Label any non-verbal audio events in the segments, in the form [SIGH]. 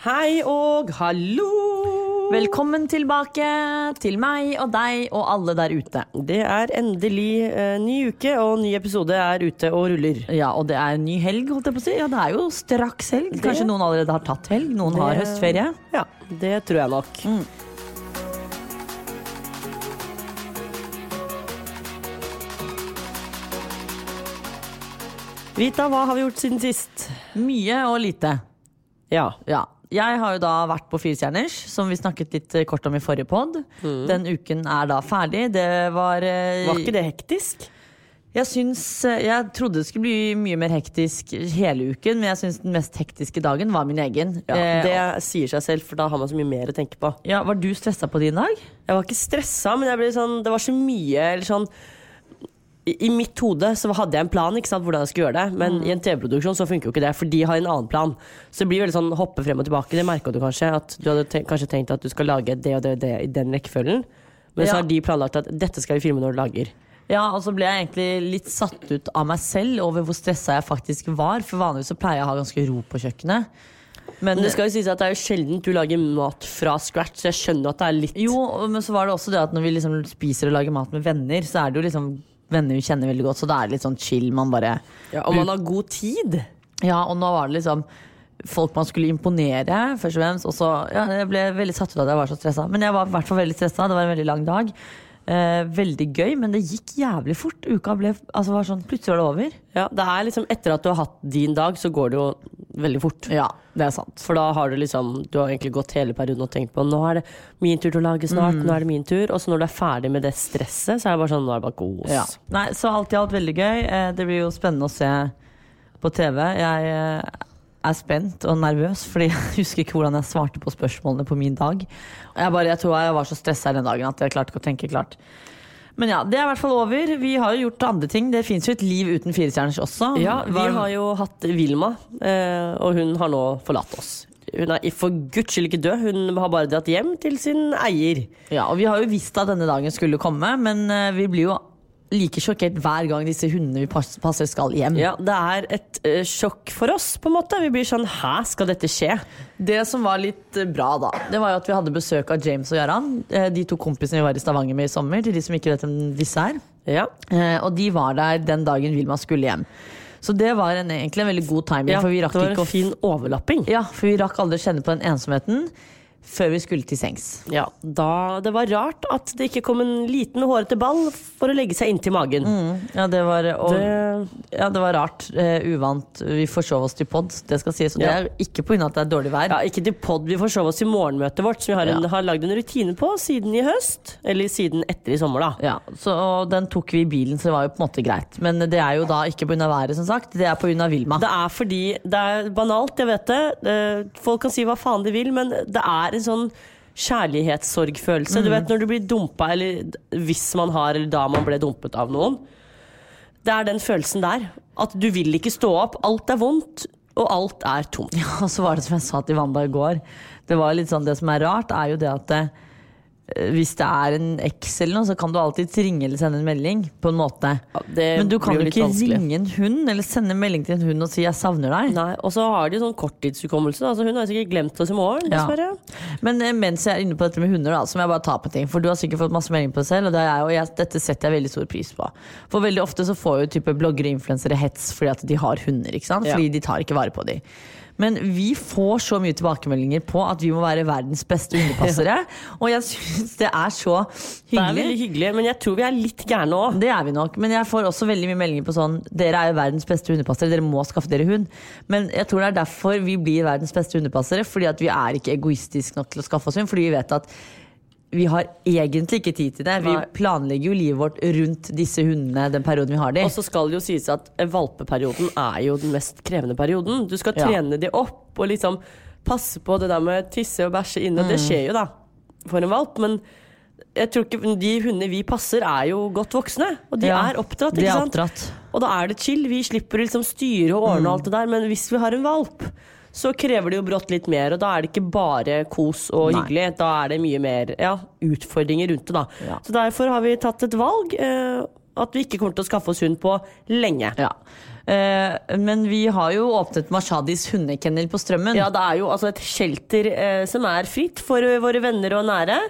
Hei og hallo! Velkommen tilbake til meg og deg og alle der ute. Det er endelig eh, ny uke, og ny episode er ute og ruller. Ja, og det er ny helg, holdt jeg på å si. Ja, det er jo straks helg. Kanskje noen allerede har tatt helg. Noen har Det- høstferie. Ja, det tror jeg nok. Mm. Rita, hva har vi gjort siden sist? Mye og lite. Ja. Ja. Jeg har jo da vært på Firestjerners, som vi snakket litt eh, kort om i forrige pod. Den uken er da ferdig. Det var eh, Var ikke det hektisk? Jeg syns eh, Jeg trodde det skulle bli mye mer hektisk hele uken, men jeg syns den mest hektiske dagen var min egen. Ja, Eh, det sier seg selv, for da har man så mye mer å tenke på. ja, Var du stressa på din dag? Jeg var ikke stressa, men jeg ble sånn, det var så mye eller sånn i, I mitt hode så hadde jeg en plan ikke sant, hvordan jeg skulle gjøre det, men i en TV-produksjon så funker jo ikke det, for de har en annen plan. Så det blir veldig sånn hoppe frem og tilbake. Det merka du kanskje, at du hadde te kanskje tenkt at du skal lage det og det og det i den rekkefølgen, men Ja. så har de planlagt at dette skal vi filme når du lager. Ja, og så ble jeg egentlig litt satt ut av meg selv over hvor stressa jeg faktisk var. For vanligvis så pleier jeg å ha ganske ro på kjøkkenet. Men, Men det skal jo sies at det er jo sjelden du lager mat fra scratch, så jeg skjønner at det er litt Jo, men så var det også det at når vi liksom spiser og lager mat med venner, så er det jo liksom venner hun kjenner veldig godt, så da er det litt sånn chill. Man bare ja, Og man har god tid. Ja, og nå var det liksom folk man skulle imponere, først og fremst. Og så, ja, jeg ble veldig satt ut av at jeg var så stressa. Men jeg var i hvert fall veldig stressa. Det var en veldig lang dag. Eh, veldig gøy, men det gikk jævlig fort. Uka ble altså var sånn, Plutselig var det over. Ja, det er liksom Etter at du har hatt din dag, så går det jo veldig fort. Ja, det er sant. For da har du liksom Du har egentlig gått hele perioden og tenkt på Nå er det min tur til å lage snart, Mm. nå er det min tur. Og så når du er ferdig med det stresset, så er det bare sånn Nå er det bare kos. Ja. Nei, så alt i alt veldig gøy. Eh, Det blir jo spennende å se på TV. Jeg eh, er spent og nervøs, fordi jeg husker ikke hvordan jeg svarte på spørsmålene på min dag. Jeg, bare, jeg tror jeg var så stressa den dagen at jeg klarte ikke å tenke klart. Men ja, det er i hvert fall over. Vi har jo gjort andre ting. Det fins jo et liv uten firestjerners også. Ja, vi har jo hatt Vilma, eh, og hun har nå forlatt oss. Hun er for guds skyld ikke død, hun har bare dratt hjem til sin eier. ja, og vi har jo visst at denne dagen skulle komme, men eh, vi blir jo like sjokkert hver gang disse hundene vi passer skal hjem. Ja, Det er et uh, sjokk for oss, på en måte. Vi blir sånn Hæ, skal dette skje? Det som var litt eh, bra, da, det var jo at vi hadde besøk av James og Jaran. eh, De to kompisene vi var i Stavanger med i sommer. Til de som ikke vet hvem disse er. Ja, Uh, Og de var der den dagen Vilma skulle hjem. Så det var en, egentlig en veldig god timing. ja for vi det var en fin overlapping. ja, for vi rakk aldri kjenne på den ensomheten før vi skulle til sengs. Ja, da Det var rart at det ikke kom en liten hårete ball for å legge seg inntil magen. Ja, det var, og, Det, ja, det var rart. Uh, uvant. Vi forsov oss til pod, det skal sies. Og det Ja. er ikke pga. at det er dårlig vær. ja, ikke til pod, vi forsov oss til morgenmøtet vårt, som vi har, en, Ja. har lagd en rutine på siden i høst. Eller siden etter i sommer, da. Ja, så og Den tok vi i bilen, så det var jo på en måte greit. Men det er jo da ikke pga. været, som sagt. Det er pga. Vilma. Det er fordi Det er banalt, jeg vet det. Folk kan si hva faen de vil, men det er en sånn kjærlighetssorgfølelse. Mm. Du vet når du blir dumpa, eller hvis man har, eller da man ble dumpet av noen. Det er den følelsen der. At du vil ikke stå opp. Alt er vondt, og alt er tomt. Og så var det som jeg sa til Wanda i går. Det var litt sånn, det som er rart, er jo det at det, eh, hvis det er en eks eller noe, så kan du alltid ringe eller sende en melding. På en måte. Ja, Men du kan jo ikke vanskelig. ringe en hund eller sende en melding til en hund og si 'jeg savner deg'. Nei, Og så har de sånn korttidshukommelse. Altså hun har sikkert glemt oss i morgen. Ja. Men eh, mens jeg er inne på dette med hunder, da, så må jeg bare ta på ting. For du har sikkert fått masse meldinger på det selv, og, det er, og jeg, dette setter jeg veldig stor pris på. For veldig ofte så får jo type bloggere og influensere hets fordi at de har hunder, ikke sant? Ja. Fordi de tar ikke vare på dem. Men vi får så mye tilbakemeldinger på at vi må være verdens beste hundepassere. [LAUGHS] og jeg syns det er så hyggelig. Det er veldig hyggelig, men jeg tror vi er litt gærne òg. Det er vi nok, men jeg får også veldig mye meldinger på sånn Dere er jo verdens beste hundepassere, dere må skaffe dere hund. Men jeg tror det er derfor vi blir verdens beste hundepassere. Fordi at vi er ikke egoistiske nok til å skaffe oss hund. Fordi vi vet at vi har egentlig ikke tid til det. Vi planlegger jo livet vårt rundt disse hundene den perioden vi har dem. Og så skal det jo sies at valpeperioden er jo den mest krevende perioden. Du skal Ja. trene de opp og liksom passe på det der med tisse og bæsje inne. Mm. Det skjer jo da for en valp, men jeg tror ikke de hundene vi passer, er jo godt voksne. Og de Ja, er oppdratt, de ikke er sant? oppdratt. Og da er det chill. Vi slipper å liksom styre og ordne Mm. alt det der. Men hvis vi har en valp, så krever det jo brått litt mer. Og da er det ikke bare kos og Nei. hyggelig. Da er det mye mer ja, utfordringer rundt det, da. Ja. Så derfor har vi tatt et valg. Eh, at vi ikke kommer til å skaffe oss hund på lenge. Ja. Eh, men vi har jo åpnet Mashadis hundekennel på Strømmen. Ja, det er jo altså et shelter eh, som er fritt for våre venner og nære.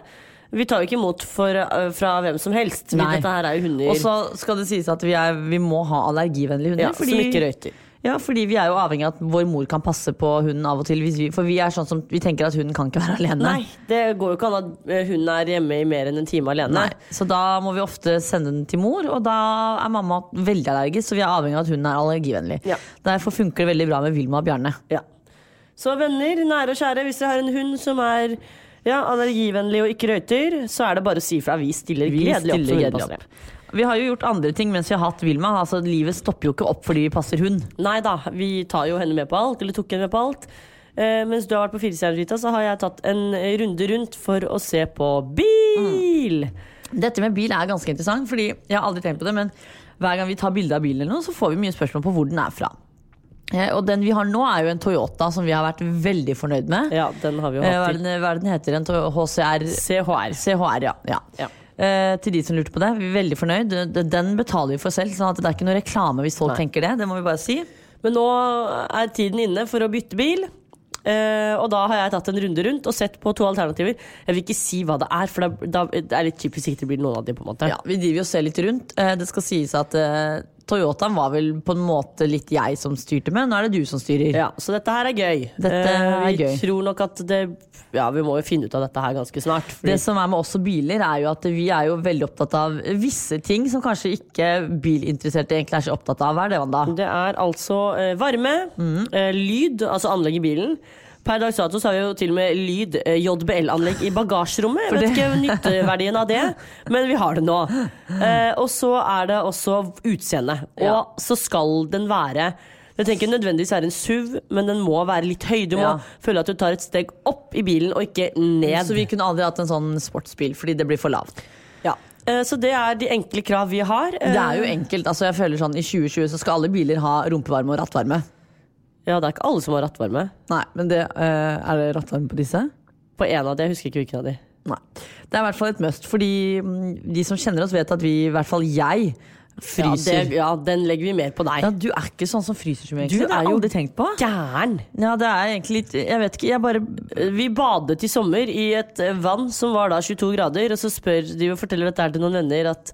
Vi tar jo ikke imot for, eh, fra hvem som helst. Nei. dette her er jo hunder Og så skal det sies at vi, er, vi må ha allergivennlige hunder. ja, som ikke røyter. Ja, fordi vi er jo avhengig av at vår mor kan passe på hunden av og til. Vi, for vi er sånn som, vi tenker at hunden kan ikke være alene. Nei, det går jo ikke an at eh, hunden er hjemme i mer enn en time alene. Nei. Så da må vi ofte sende den til mor, og da er mamma veldig allergisk. Så vi er avhengig av at hunden er allergivennlig. Ja. Derfor funker det veldig bra med Vilma og Bjarne. Ja. Så venner, nære og kjære, hvis dere har en hund som er ja, allergivennlig og ikke røyter, så er det bare å si fra. Vi stiller Vi gledelig opp. stiller gledelig opp. Vi har jo gjort andre ting mens vi har hatt Vilma. Altså, livet stopper jo ikke opp fordi vi passer hund. Nei da, vi tar jo henne med på alt, eller tok henne med på alt. Eh, mens du har vært på Firestjerners så har jeg tatt en runde rundt for å se på bil. Dette med bil er ganske interessant, fordi jeg har aldri tenkt på det, men hver gang vi tar bilde av bilen, noe, så får vi mye spørsmål på hvor den er fra. Eh, Og den vi har nå, er jo en Toyota som vi har vært veldig fornøyd med. Ja, den har vi jo Eh, hatt til. hva er den heter? En HCR CHR. CHR, ja. ja. Ja. Eh, til de som lurte på det. Vi er veldig fornøyd. Den betaler vi for selv, sånn at det er ikke noe reklame hvis folk Nei. tenker det. Det må vi bare si. Men nå er tiden inne for å bytte bil. Eh, og da har jeg tatt en runde rundt og sett på to alternativer. Jeg vil ikke si hva det er, for da, er, det er litt hvis ikke det blir noen av de. på en måte Ja, Vi driver og ser litt rundt. Eh, det skal sies at eh, Toyotaen var vel på en måte litt jeg som styrte med. Nå er det du som styrer. Ja, Så dette her er gøy. Dette er vi gøy. tror nok at det Ja, vi må jo finne ut av dette her ganske snart. Fordi, Det som er med oss og biler, er jo at vi er jo veldig opptatt av visse ting som kanskje ikke bilinteresserte egentlig er så opptatt av. Hva er det, Wanda? det er altså eh, varme, Mm. eh, lyd, altså anlegg i bilen. Per dags dato så har vi jo til og med lyd, eh, JBL-anlegg i bagasjerommet. Jeg vet ikke nytteverdien av det, men vi har det nå. Eh, og så er det også utseendet. Og Ja. så skal den være jeg tenker nødvendigvis er en SUV, men den må være litt høy. Du må Ja. føle at du tar et steg opp i bilen, og ikke ned. Så vi kunne aldri hatt en sånn sportsbil, fordi det blir for lavt. Ja. Eh, Så det er de enkle krav vi har. Det er jo enkelt. altså jeg føler sånn I 2020 så skal alle biler ha rumpevarme og rattvarme. Ja, det er ikke alle som har rattvarme. Nei, men det, eh, Er det rattvarme på disse? På en av de, jeg husker ikke hvilken av de. Nei. Det er i hvert fall et must, fordi mm, de som kjenner oss, vet at vi, i hvert fall jeg, Ja, fryser. det, ja, den legger vi mer på deg. Ja, du er ikke sånn som fryser så mye, Du egentlig. Det har er jeg jo aldri tenkt på. Gæren! Ja, det er egentlig litt Jeg vet ikke, jeg bare Vi badet i sommer i et eh, vann som var da 22 grader, og så spør de og forteller dette her til noen venner at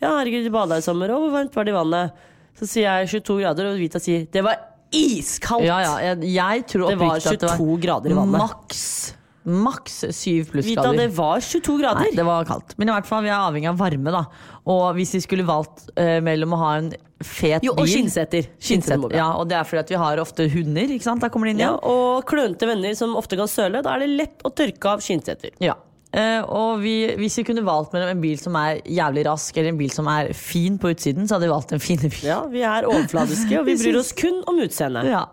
ja, herregud, de bada i sommer, og hvor varmt var det i vannet? Så sier jeg 22 grader, og Vita sier det var iskaldt! Ja, ja, jeg, jeg tror Det var oppriktig at det 22 grader i vannet. Maks Maks syv Vita, det var 22 grader! Nei, det var kaldt. Men i hvert fall, vi er avhengig av varme, da. Og hvis vi skulle valgt uh, mellom å ha en fet jo, bil og skinnseter. Skinnseter ja, og det er fordi at vi har ofte hunder, ikke sant? Da kommer de inn Ja, og klønete venner som ofte kan søle. Da er det lett å tørke av skinnseter. Ja. Eh, og vi, hvis vi kunne valgt mellom en bil som er jævlig rask, eller en bil som er fin på utsiden, så hadde vi valgt en fine bil. Ja, vi er overfladiske, og vi [LAUGHS] bryr oss kun om utseendet. Ja.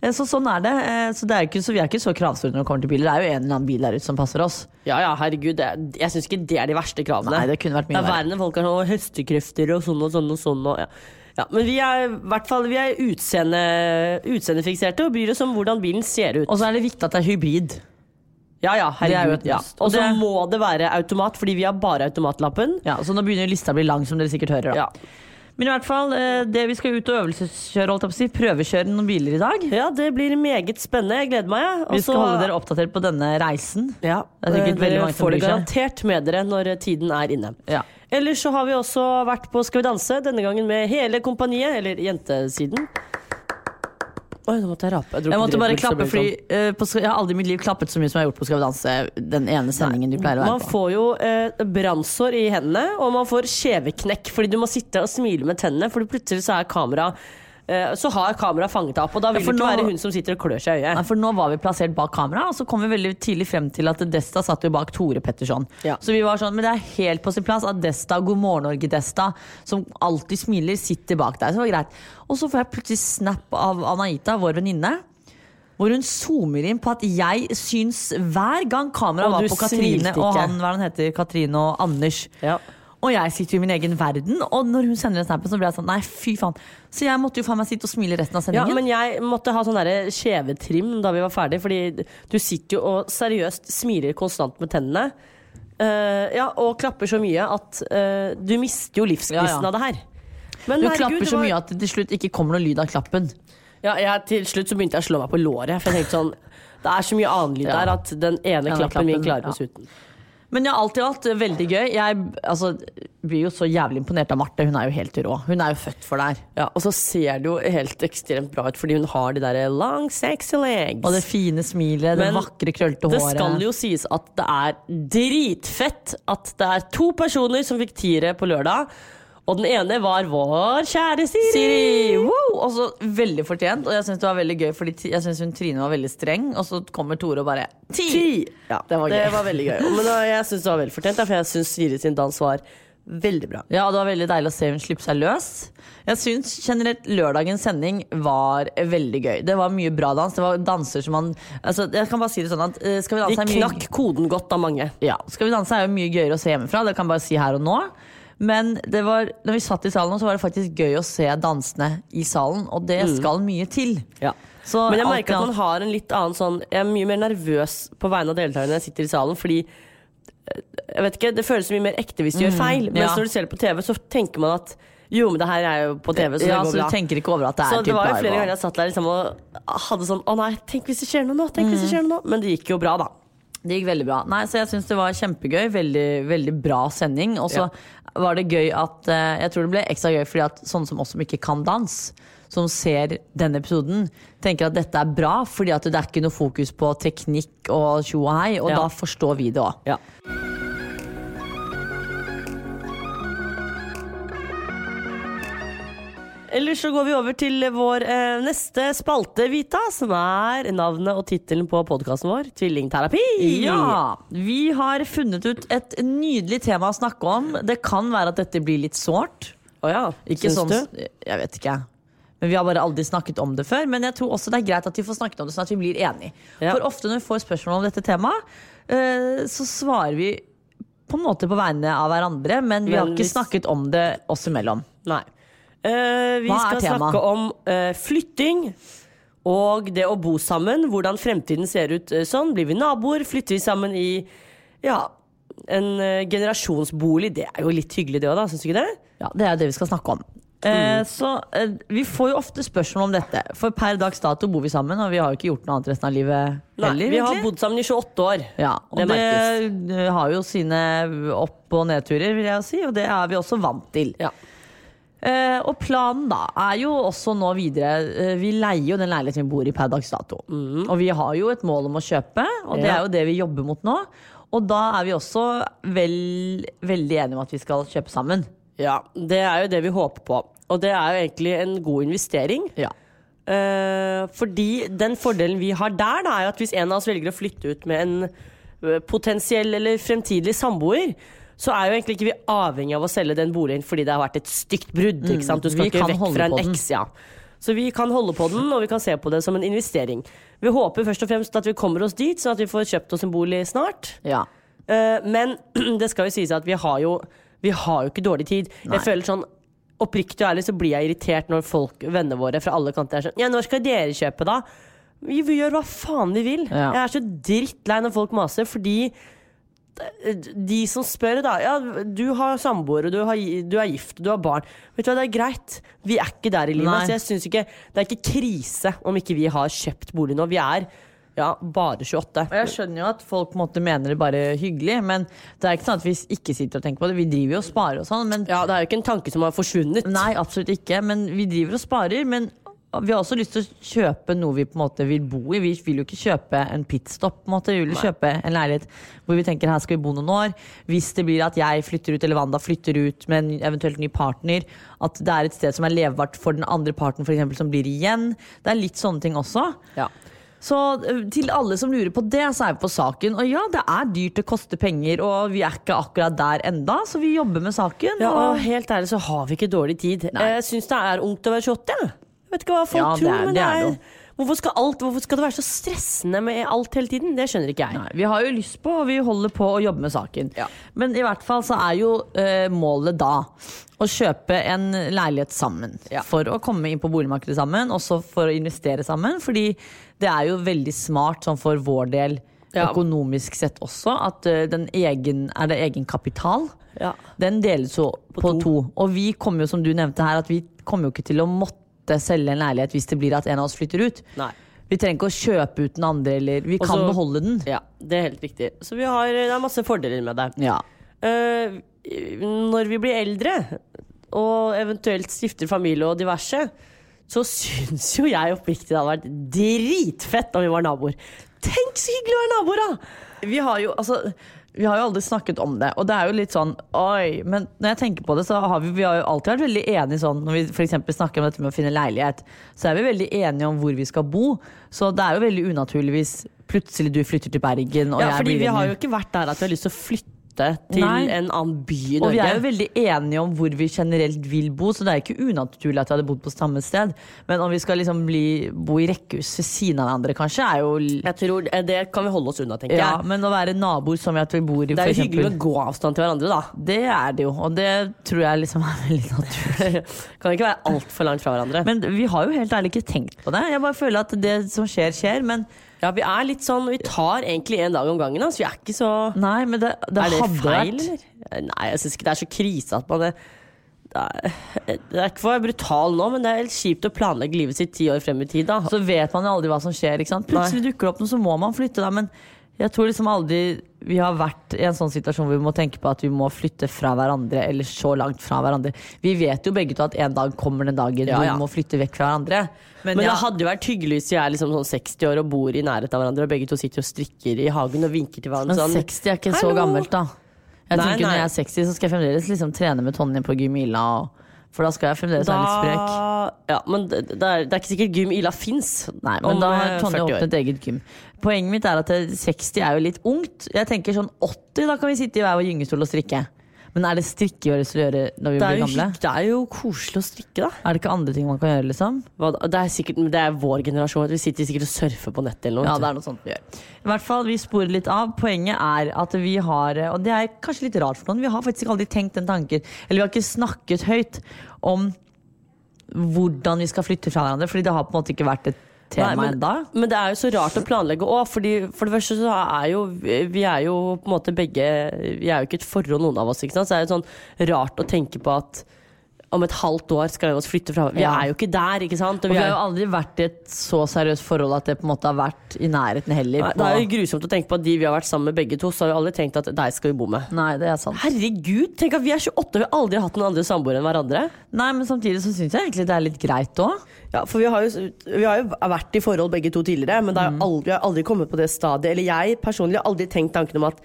Eh, Så sånn er det. Eh, Så, det er ikke, så vi er ikke så kravstore når det kommer til biler. Det er jo en eller annen bil der ute som passer oss. Ja ja, herregud. Det, jeg syns ikke det er de verste kravene. Nei, det kunne vært mye Det er verre. verre folk har sånn hestekrefter og sånn og sånn og sånn. Og, ja. Ja, men vi er i hvert fall Vi er utseende, utseendefikserte og bryr oss om hvordan bilen ser ut. Og så er det viktig at det er hybrid. Ja ja, er herregud. Ja. Og så må det være automat, fordi vi har bare automatlappen. Ja, så nå begynner lista å bli lang, som dere sikkert hører. Da. Ja. Men i hvert fall, eh, det vi skal ut og øvelseskjøre, holdt si, prøvekjøre noen biler i dag. ja, det blir meget spennende. Jeg gleder meg. Ja. Vi skal holde dere oppdatert på denne reisen. Ja, Det er sikkert eh, veldig mange som får det garantert med dere når tiden er inne. Ja. Ellers så har vi også vært på Skal vi danse, denne gangen med hele kompaniet, eller jentesiden. Oi, nå måtte jeg rape. Jeg, Jeg måtte bare klappe, ble fordi sånn. eh, på, jeg har aldri i mitt liv klappet så mye som jeg har gjort på Skal vi danse. Den ene sendingen du pleier å Man være på. får jo uh, brannsår i hendene, og man får kjeveknekk fordi du må sitte og smile med tennene, for plutselig så er kamera eh, Så har kamera fanget deg opp, og da vil Ja, det ikke nå- være hun som sitter og klør seg i Nei, øyet. for nå var vi plassert bak kamera, og så kom vi veldig tidlig frem til at Desta satt jo bak Tore Petterson. Ja. Så vi var sånn, Men det er helt på sin plass at Desta, God morgen Norge-Desta, som alltid smiler, sitter bak deg. Så det var greit. Og så får jeg plutselig snap av Anaita, vår venninne. Hvor hun zoomer inn på at jeg syns hver gang kameraet var på Katrine og han, hva han heter, Katrine og Anders. Ja. Og jeg sitter jo i min egen verden, og når hun sender den snappen, så blir jeg sånn nei, fy faen. Så jeg måtte jo faen meg sitte og smile resten av sendingen. Ja, men jeg måtte ha sånn derre kjevetrim da vi var ferdig, fordi du sitter jo og seriøst smiler konstant med tennene. Uh, ja, og klapper så mye at uh, du mister jo livsgnisten Ja, ja. av det her. Men du herregud, klapper så var- mye at det til slutt ikke kommer noe lyd av klappen. Ja, jeg, til slutt så begynte jeg å slå meg på låret. For jeg tenkte sånn Det er så mye annen lyd Ja. der at den ene Ja, den klappen min klappen, klarer oss uten. Men ja, alt i alt veldig gøy. Jeg altså, blir jo så jævlig imponert av Marte. Hun er jo helt rå. Hun er jo født for det her. Ja, og så ser det jo helt ekstremt bra ut, fordi hun har de der long, sexy legs. Og det fine smilet, det Men vakre, krøllete Det skal jo sies at det er dritfett at det er to personer som fikk tiere på lørdag. Og den ene var vår kjære Siri. Siri! Også veldig fortjent. Og jeg syns det var veldig gøy, Fordi jeg synes hun Trine var veldig streng, og så kommer Tore og bare ti! Ja, Det var gøy. veldig gøy. Men da, jeg syns det var veldig fortjent, for jeg syns Siri sin dans var veldig bra. Ja, Det var veldig deilig å se hun slippe seg løs. Jeg syns generelt lørdagens sending var veldig gøy. Det var mye bra dans. Det var danser som man altså, Jeg kan bare si det sånn at eh, Skal vi De knakk mye koden godt av mange. Ja, Skal vi danse er jo mye gøyere å se hjemmefra, det kan jeg bare si her og nå. Men det var, når vi satt i salen, så var det faktisk gøy å se dansene i salen, og det skal mye til. Ja. Så Men jeg alt i merker at alt- man har en litt annen sånn Jeg er mye mer nervøs på vegne av deltakerne når jeg sitter i salen, fordi eh, jeg vet ikke, Det føles mye mer ekte hvis du gjør feil. Mens Mm, ja. når du ser det på TV, så tenker man at jo, men det her er jo på TV, så ja, det så går du bra. tenker ikke over at det er Så det typ var jo live flere og- ganger jeg satt der liksom og hadde sånn Å nei, tenk hvis det skjer noe nå! Tenk hvis det skjer noe nå Men det gikk jo bra, da. Det gikk veldig bra. Nei, så jeg syns det var kjempegøy. Veldig, veldig bra sending. Og så var det gøy at eh, Jeg tror det ble ekstra gøy fordi at sånne som oss som ikke kan dans, som ser denne episoden, tenker at dette er bra, fordi at det er ikke noe fokus på teknikk og tjo og hei, og Ja. da forstår vi det òg. Ja. Ellers så går vi over til vår eh, neste spalte, Vita, som er navnet og tittelen på podkasten vår, Tvillingterapi. Ja, vi har funnet ut et nydelig tema å snakke om. Det kan være at dette blir litt sårt. Å ja, Ikke syns sånn, du? jeg vet ikke. Men Vi har bare aldri snakket om det før. Men jeg tror også det er greit at vi får snakket om det, sånn at vi blir enige. Ja. For ofte når vi får spørsmål om dette temaet, eh, så svarer vi på en måte på vegne av hverandre, men vi har ikke snakket om det oss imellom. Nei. Eh, vi Hva skal snakke om uh, flytting og det å bo sammen. Hvordan fremtiden ser ut uh, sånn. Blir vi naboer? Flytter vi sammen i ja, en generasjonsbolig? Det er jo litt hyggelig, det òg, da. Syns du ikke det? Ja, Det er det vi skal snakke om. Eh, så Vi får jo ofte spørsmål om dette. For per dags dato bor vi sammen, og vi har jo ikke gjort noe annet resten av livet Nei, vi vi har bodd sammen i 28 år. Ja, og Det det, har jo sine opp- og nedturer, vil jeg si, og det er vi også vant til. Ja. Eh, og planen da er jo også nå videre uh, Vi leier jo den leiligheten vi bor i per dags dato. Og vi har jo et mål om å kjøpe, og det er jo det vi jobber mot nå. Og da er vi også vel, veldig enige om at vi skal kjøpe sammen. ja, det er jo det vi håper på. Og det er jo egentlig en god investering. Ja. Uh, fordi den fordelen vi har der, da, er jo at hvis en av oss velger å flytte ut med en potensiell eller fremtidig samboer, så er jo egentlig ikke vi avhengig av å selge den boligen fordi det har vært et stygt brudd. ikke sant? Du skal Mm, ikke vekk fra en eks. Ja. Så vi kan holde på den, og vi kan se på det som en investering. Vi håper først og fremst at vi kommer oss dit, sånn at vi får kjøpt oss en bolig snart. Ja. Eh, men [CLEARS THROAT] det skal jo sies at vi har jo, vi har jo ikke dårlig tid. Nei. Jeg føler sånn Oppriktig og ærlig så blir jeg irritert når folk, vennene våre fra alle kanter er sånn Ja, når skal dere kjøpe, da? Vi, vi gjør hva faen vi vil. Ja. Jeg er så drittlei når folk maser, fordi de som spør, da Ja, du har samboer, du, du er gift, du har barn. Vet du hva, det er greit. Vi er ikke der i livet. Nei. Så jeg synes ikke Det er ikke krise om ikke vi har kjøpt bolig nå. Vi er ja, bare 28. Og jeg skjønner jo at folk måte mener det bare hyggelig, men det er ikke sånn at vi ikke sitter og tenker på det. Vi driver jo og sparer og sånn, men Ja, det er jo ikke en tanke som har forsvunnet. Nei, absolutt ikke. Men vi driver og sparer. Men vi har også lyst til å kjøpe noe vi på en måte vil bo i. Vi vil jo ikke kjøpe en pitstop. på en måte. Vi vil Nei. kjøpe en leilighet hvor vi tenker her skal vi bo noen år. Hvis det blir at jeg flytter ut, eller Wanda flytter ut med en eventuelt ny partner, at det er et sted som er levbart for den andre parten for eksempel, som blir igjen. Det er litt sånne ting også. Ja. Så til alle som lurer på det, så er vi på saken. Og ja, det er dyrt, det koster penger, og vi er ikke akkurat der enda, så vi jobber med saken. Ja, og og helt ærlig så har vi ikke dårlig tid. Nei. Jeg syns det er ungt å være 28. Jeg Jeg vet ikke hva folk Ja, det tror, er- men det det er er, hvorfor, skal alt, hvorfor skal det være så stressende med alt hele tiden? Det skjønner ikke jeg. Nei, vi har jo lyst på, og vi holder på å jobbe med saken. Ja. Men i hvert fall så er jo uh, målet da å kjøpe en leilighet sammen. Ja. For å komme inn på boligmarkedet sammen, også for å investere sammen. Fordi det er jo veldig smart sånn for vår del, Ja. økonomisk sett også, at uh, den egen, er det egenkapital. Ja. Den deles jo på, to. to. Og vi kommer jo, som du nevnte her, at vi kommer jo ikke til å måtte selge en leilighet hvis det blir at en av oss flytter ut. Nei. Vi trenger ikke å kjøpe ut den andre, eller vi kan beholde den. Ja, det er helt riktig. Så vi har, det er masse fordeler med det. Ja. Eh, når vi blir eldre, og eventuelt stifter familie og diverse, så syns jo jeg oppriktig det hadde vært dritfett om vi var naboer. Tenk så hyggelig å være naboer, da! Vi har jo altså vi har jo aldri snakket om det, og det er jo litt sånn Oi, men når jeg tenker på det, så har vi, vi har jo alltid vært veldig enige sånn Når vi eksempel snakker om dette med å finne leilighet, så er vi veldig enige om hvor vi skal bo. Så det er jo veldig unaturlig hvis plutselig du flytter til Bergen, og Ja, jeg fordi vi har jo ikke vært der at vi har lyst til å flytte til Nei. en annen by i Norge. Og vi er jo veldig enige om hvor vi generelt vil bo, så det er ikke unaturlig at vi hadde bodd på samme sted. Men om vi skal liksom bli, bo i rekkehus ved siden av hverandre, kanskje, er jo Jeg tror Det kan vi holde oss unna, tenker ja, jeg. Men å være naboer som at vi bor i Det er jo hyggelig med gåavstand til hverandre, da. Det er det jo, og det tror jeg liksom er [LAUGHS] veldig naturlig. [LAUGHS] kan ikke være altfor langt fra hverandre. Men vi har jo helt ærlig ikke tenkt på det. Jeg bare føler at det som skjer, skjer. Men ja, vi er litt sånn Vi tar egentlig en dag om gangen, altså. Vi er ikke så nei, men det, det, Er det feil, vært eller? Nei, jeg syns ikke det er så krise at man det er, det er ikke for å være brutal nå, men det er helt kjipt å planlegge livet sitt ti år frem i tid. da Så vet man jo aldri hva som skjer. Ikke sant? Plutselig dukker det opp noe, så må man flytte. Da. Men jeg tror liksom aldri vi har vært i en sånn situasjon hvor vi må tenke på at vi må flytte fra hverandre. Eller så langt fra hverandre. Vi vet jo begge to at en dag kommer den dagen Ja, ja. vi må flytte vekk fra hverandre. Men, Men ja, det hadde jo vært hyggelig hvis vi er liksom sånn 60 år og bor i nærheten av hverandre, og begge to sitter og strikker i hagen og vinker til hverandre men sånn. 60 er ikke så gammelt, da. Jeg Nei, tenker nei. Når jeg er 60, så skal jeg fremdeles liksom trene med Tonje på gym Ila. Og, for da skal jeg fremdeles være litt sprek. Ja, men det, det, er, det er ikke sikkert gym Ila fins Nei, men om da eh, har Tonje åpnet eget gym. Poenget mitt er at 60 er jo litt ungt. Jeg tenker sånn 80, da kan vi sitte i hver vår gyngestol og strikke. Men er det strikke vi å gjøre når vi Det blir jo, gamle? det er jo koselig å strikke, da. Er det ikke andre ting man kan gjøre, liksom? Hva, det, er sikkert, det er vår generasjon. Vi sitter sikkert og surfer på nettet eller noe. Ja, det er noe sånt vi gjør. I hvert fall, vi sporer litt av. Poenget er at vi har, og det er kanskje litt rart for noen, vi har faktisk ikke aldri tenkt den tanken, eller vi har ikke snakket høyt om hvordan vi skal flytte fra hverandre, fordi det har på en måte ikke vært et tema Nei, men- da. Men det er jo så rart å planlegge òg, fordi for det første så er jo vi er jo på en måte begge Vi er jo ikke et forhold, noen av oss, ikke sant. Så er det sånn rart å tenke på at om et halvt år skal vi flytte fra Vi er jo ikke der, ikke sant. Og vi har jo aldri vært i et så seriøst forhold at det på en måte har vært i nærheten heller. Nei, det er jo grusomt å tenke på at de vi har vært sammen med begge to, så har vi aldri tenkt at deg skal vi bo med. Nei, det er sant. Herregud, tenk at vi er 28 og vi har aldri hatt noen andre samboere enn hverandre. Nei, men samtidig så syns jeg egentlig det er litt greit òg. Ja, for vi har, jo, vi har jo vært i forhold begge to tidligere, men det har aldri, vi har aldri kommet på det stadiet. Eller jeg personlig har aldri tenkt tanken om at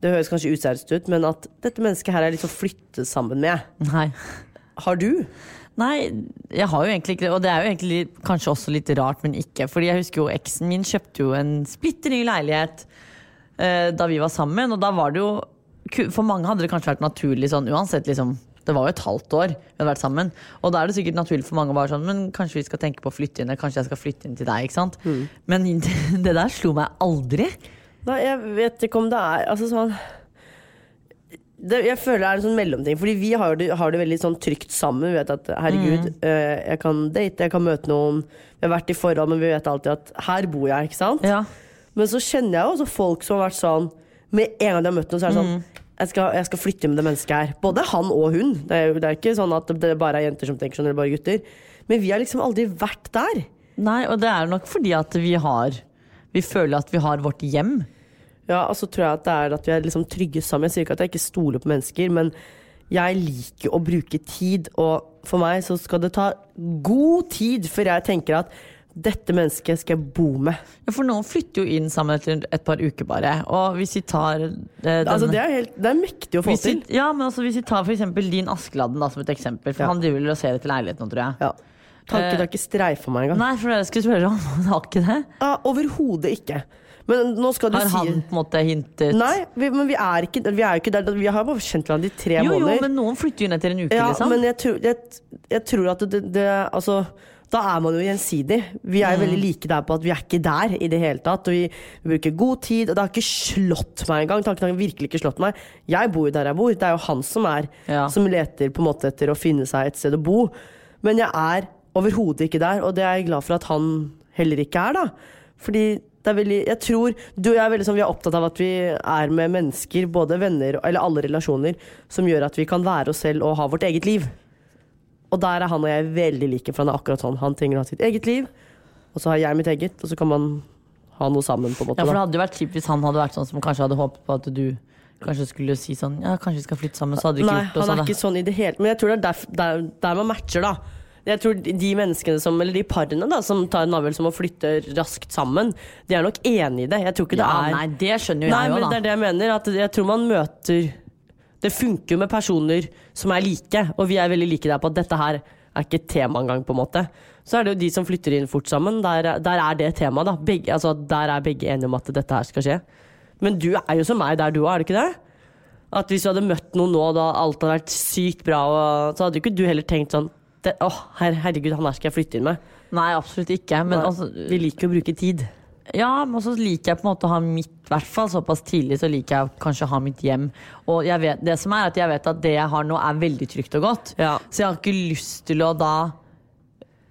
Det høres kanskje useriøst ut, men at dette mennesket her er litt å flytte sammen med. Nei. Har du? Nei, jeg har jo egentlig ikke det. Og det er jo egentlig kanskje også litt rart, men ikke. Fordi jeg husker jo eksen min kjøpte jo en splitter ny leilighet eh, da vi var sammen, og da var det jo For mange hadde det kanskje vært naturlig sånn uansett liksom Det var jo et halvt år vi hadde vært sammen. Og da er det sikkert naturlig for mange å være sånn Men kanskje vi skal tenke på å flytte inn, eller kanskje jeg skal flytte inn til deg. ikke sant? Men [LAUGHS] det der slo meg aldri. Nei, jeg vet ikke om det er Altså sånn det, Jeg føler det er en sånn mellomting. Fordi vi har det, har det veldig sånn trygt sammen. Vi vet at herregud, eh, jeg kan date, jeg kan møte noen. Vi har vært i forhold, men vi vet alltid at her bor jeg, ikke sant? Ja. Men så kjenner jeg også folk som har vært sånn Med en gang de har møtt noen, så er det sånn jeg skal, jeg skal flytte med det mennesket her. Både han og hun. Det er, det er ikke sånn at det bare er jenter som tenker sånn, eller bare gutter. Men vi har liksom aldri vært der. Nei, og det er nok fordi at vi har Vi føler at vi har vårt hjem. Ja, og så tror jeg at det er at vi er liksom trygge sammen. Jeg sier ikke at jeg ikke stoler på mennesker, men jeg liker å bruke tid. Og for meg så skal det ta god tid før jeg tenker at dette mennesket skal jeg bo med. Ja, For noen flytter jo inn sammen etter et par uker bare. Og hvis vi tar eh, den, Altså, det er, helt, det er mektig å få hvis vi, til. ja, men altså, hvis vi tar eksempel din Askeladden da, som et eksempel. For Ja. han driver vel og ser etter leilighet nå, tror jeg. Ja. Tanken har ikke streifa meg engang. Nei, for jeg skulle spørre om. [LAUGHS] Han har ikke det? Ja, Overhodet ikke. Men nå skal du Har si han på en måte hintet Nei, vi, men vi er, ikke, vi er jo ikke der. Vi har bare kjent hverandre i tre Jo, jo, men noen flytter jo ned til en uke, Ja, liksom. men jeg tror, jeg, jeg tror at det, det Altså, da er man jo gjensidig. Vi er jo Mm. veldig like der på at vi er ikke der i det hele tatt. Og vi, vi bruker god tid, og det har ikke slått meg engang. Tanken har virkelig ikke slått meg. Jeg bor jo der jeg bor. Det er jo han som er Ja. Som leter på en måte etter å finne seg et sted å bo. Men jeg er overhodet ikke der, og det er jeg glad for at han heller ikke er, da. Fordi det er veldig Jeg tror du og jeg er veldig sånn Vi er opptatt av at vi er med mennesker, både venner eller alle relasjoner, som gjør at vi kan være oss selv og ha vårt eget liv. Og der er han og jeg veldig like, for han er akkurat sånn. Han trenger å ha sitt eget liv, og så har jeg mitt eget, og så kan man ha noe sammen, på en måte. Ja, for det hadde jo vært kjipt hvis han hadde vært sånn som kanskje hadde håpet på at du kanskje skulle si sånn Ja, kanskje vi skal flytte sammen, så hadde du ikke Nei, gjort det. Nei, han er ikke sånn i det hele Men jeg tror det er der, der, der man matcher, da. Jeg tror de menneskene som, eller de parene da, som tar en avgjørelse om å flytte raskt sammen, de er nok enig i det. Jeg tror ikke det ja, er Nei, det skjønner jo Nei, jeg men jo, det er det jeg mener. At jeg tror man møter Det funker jo med personer som er like, og vi er veldig like der på at dette her er ikke et tema engang, på en måte. Så er det jo de som flytter inn fort sammen. Der, der er det temaet, da. Begge, altså, der er begge enige om at dette her skal skje. Men du er jo som meg der du er, er det ikke det? At hvis du hadde møtt noen nå, da alt hadde vært sykt bra, og, så hadde jo ikke du heller tenkt sånn det, Åh, her, herregud, han her skal jeg flytte inn med. Nei, absolutt ikke. Men altså, vi liker jo å bruke tid. Ja, men så liker jeg på en måte å ha mitt I hvert fall såpass tidlig så liker jeg kanskje å ha mitt hjem. Og jeg vet, det som er at jeg vet at det jeg har nå, er veldig trygt og godt. Ja. Så jeg har ikke lyst til å da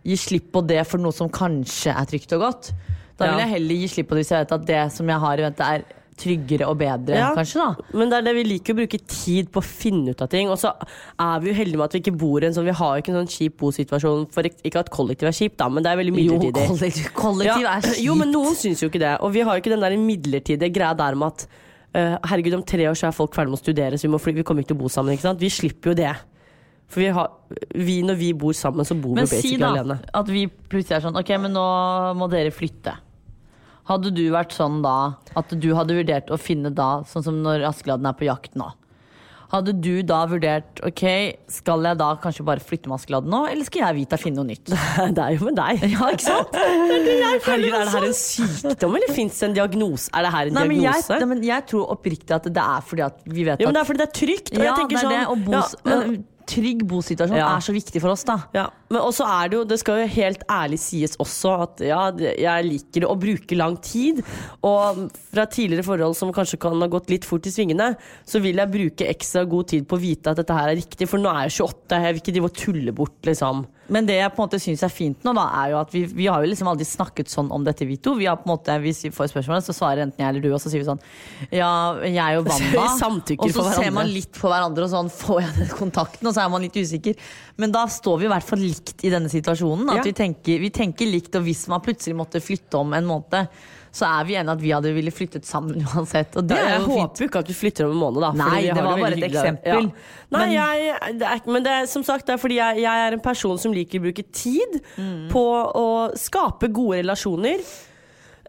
gi slipp på det for noe som kanskje er trygt og godt. Da vil jeg heller gi slipp på det hvis jeg vet at det som jeg har i vente, er tryggere og bedre, Ja. kanskje. da Men det er det vi liker å bruke tid på å finne ut av ting. Og så er vi jo heldige med at vi ikke bor i en sånn Vi har jo ikke en sånn kjip bosituasjon. For ikke at kollektiv er kjipt, da, men det er veldig Jo, midlertidig. kollektiv, kollektiv Ja, er kjipt. [LAUGHS] Jo, men noen syns jo ikke det. Og vi har jo ikke den der midlertidige greia der med at uh, herregud, om tre år så er folk ferdig med å studere, så vi, må fly, vi kommer ikke til å bo sammen. Ikke sant? Vi slipper jo det. For vi har, vi, når vi bor sammen, så bor Men vi si basically da alene. at vi plutselig er sånn Ok, men nå må dere flytte. Hadde du vært sånn da at du hadde vurdert å finne da, sånn som når Askeladden er på jakt nå Hadde du da vurdert Ok, skal jeg da kanskje bare flytte med Askeladden nå, eller skal jeg Vita finne noe nytt? [LAUGHS] Det er jo med deg. Ja, ikke sant? Herregud, er det her en sykdom, eller fins det en diagnose? Er det her en Nei, men jeg, nei, men jeg tror oppriktig at det er fordi at vi vet Ja, men det er fordi det er trygt. Og Ja, jeg tenker det er det, sånn, og bos, ja, men trygg bosituasjon Ja. er så viktig for oss, da. Ja, men også er det jo, det skal jo helt ærlig sies også at ja, jeg liker å bruke lang tid. Og fra tidligere forhold som kanskje kan ha gått litt fort i svingene, så vil jeg bruke ekstra god tid på å vite at dette her er riktig, for nå er jeg 28, jeg vil ikke drive og tulle bort, liksom. Men det jeg på en måte syns er fint nå, da, er jo at vi, vi har jo liksom aldri snakket sånn om dette, vi to. Vi har på en måte, Hvis vi får spørsmålet, så svarer enten jeg eller du, og så sier vi sånn Ja, jeg og [LAUGHS] Wanda. Og så ser man litt på hverandre, og sånn får jeg den kontakten, og så er man litt usikker. Men da står vi i hvert fall likt i denne situasjonen. At Ja. vi, tenker, vi tenker likt, og hvis man plutselig måtte flytte om en måned, så er vi enige at vi hadde ville flyttet sammen [LAUGHS] uansett. Og det Ja, er jeg jo håper jo ikke at vi flytter om en måned, da. Nei, det var det bare et eksempel. Ja. Nei, Men- jeg, det er, men det er som sagt det er fordi jeg, jeg er en person som liker å bruke tid Mm. på å skape gode relasjoner.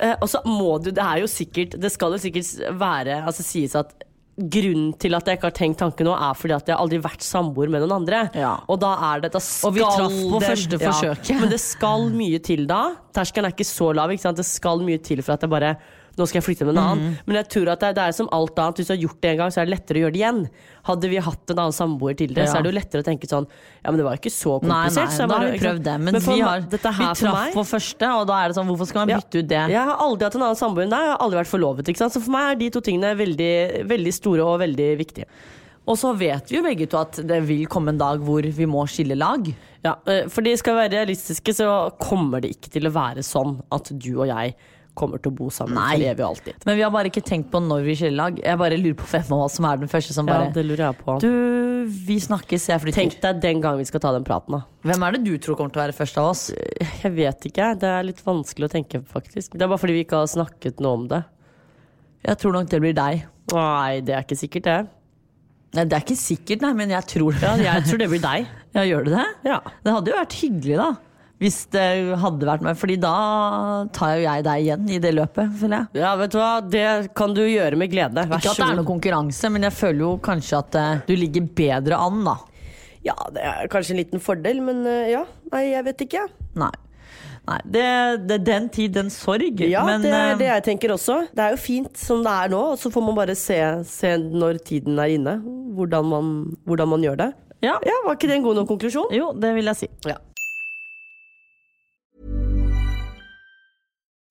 Eh, og så må du Det er jo sikkert Det skal jo sikkert være Altså sies at Grunnen til at jeg ikke har tenkt tanken nå, er fordi at jeg aldri har vært samboer med noen andre. Ja. Og da er det da skal Og vi traff på det- første forsøket. Men det skal mye til da. Terskelen er ikke så lav. Ikke? Det skal mye til for at jeg bare nå skal jeg flytte med en annen. Men jeg tror at det det er som alt annet. Hvis du har gjort det en gang, så er det lettere å gjøre det igjen. Hadde vi hatt en annen samboer tidligere, Ja. så er det jo lettere å tenke sånn Ja, men det var ikke så Nei, nei, så jeg da har vi prøvd det. Men, for vi, har, vi traff på første, og da er det sånn Hvorfor skal man Ja. bytte ut det? Jeg har aldri hatt en annen samboer enn deg. Jeg har aldri vært forlovet. Så for meg er de to tingene veldig, veldig store og veldig viktige. Og så vet vi jo begge to at det vil komme en dag hvor vi må skille lag. Ja, eh, For de skal være realistiske, så kommer det ikke til å være sånn at du og jeg kommer til å bo sammen Nei. for evig og alltid. Men vi har bare ikke tenkt på når vi skiller lag. Jeg bare lurer på hvem av oss som er den første som Ja, det lurer jeg på. Du, vi snakkes, jeg flytter. Tenk deg den gangen vi skal ta den praten, da. Hvem er det du tror kommer til å være først av oss? Jeg vet ikke. Det er litt vanskelig å tenke, faktisk. Det er bare fordi vi ikke har snakket noe om det. Jeg tror nok det blir deg. Nei, det er ikke sikkert, det. Nei, det er ikke sikkert, nei, men jeg tror det. Ja, jeg tror det blir deg. [LAUGHS] Ja, gjør du det? Ja. Det hadde jo vært hyggelig, da. Hvis det hadde vært meg. Fordi da tar jo jeg deg igjen i det løpet, føler jeg. ja, vet du hva. Det kan du gjøre med glede. Vær Ikke at det er noe konkurranse, men jeg føler jo kanskje at eh, du ligger bedre an, da. Ja, det er kanskje en liten fordel, men eh, ja. Nei, jeg vet ikke. Nei. Nei, det, det er den tid, den sorg. Ja, men det er eh, det jeg tenker også. Det er jo fint som det er nå, og så får man bare se, se når tiden er inne, hvordan man, hvordan man gjør det. ja. Ja, Var ikke det en god nok konklusjon? Jo, det vil jeg si. Ja.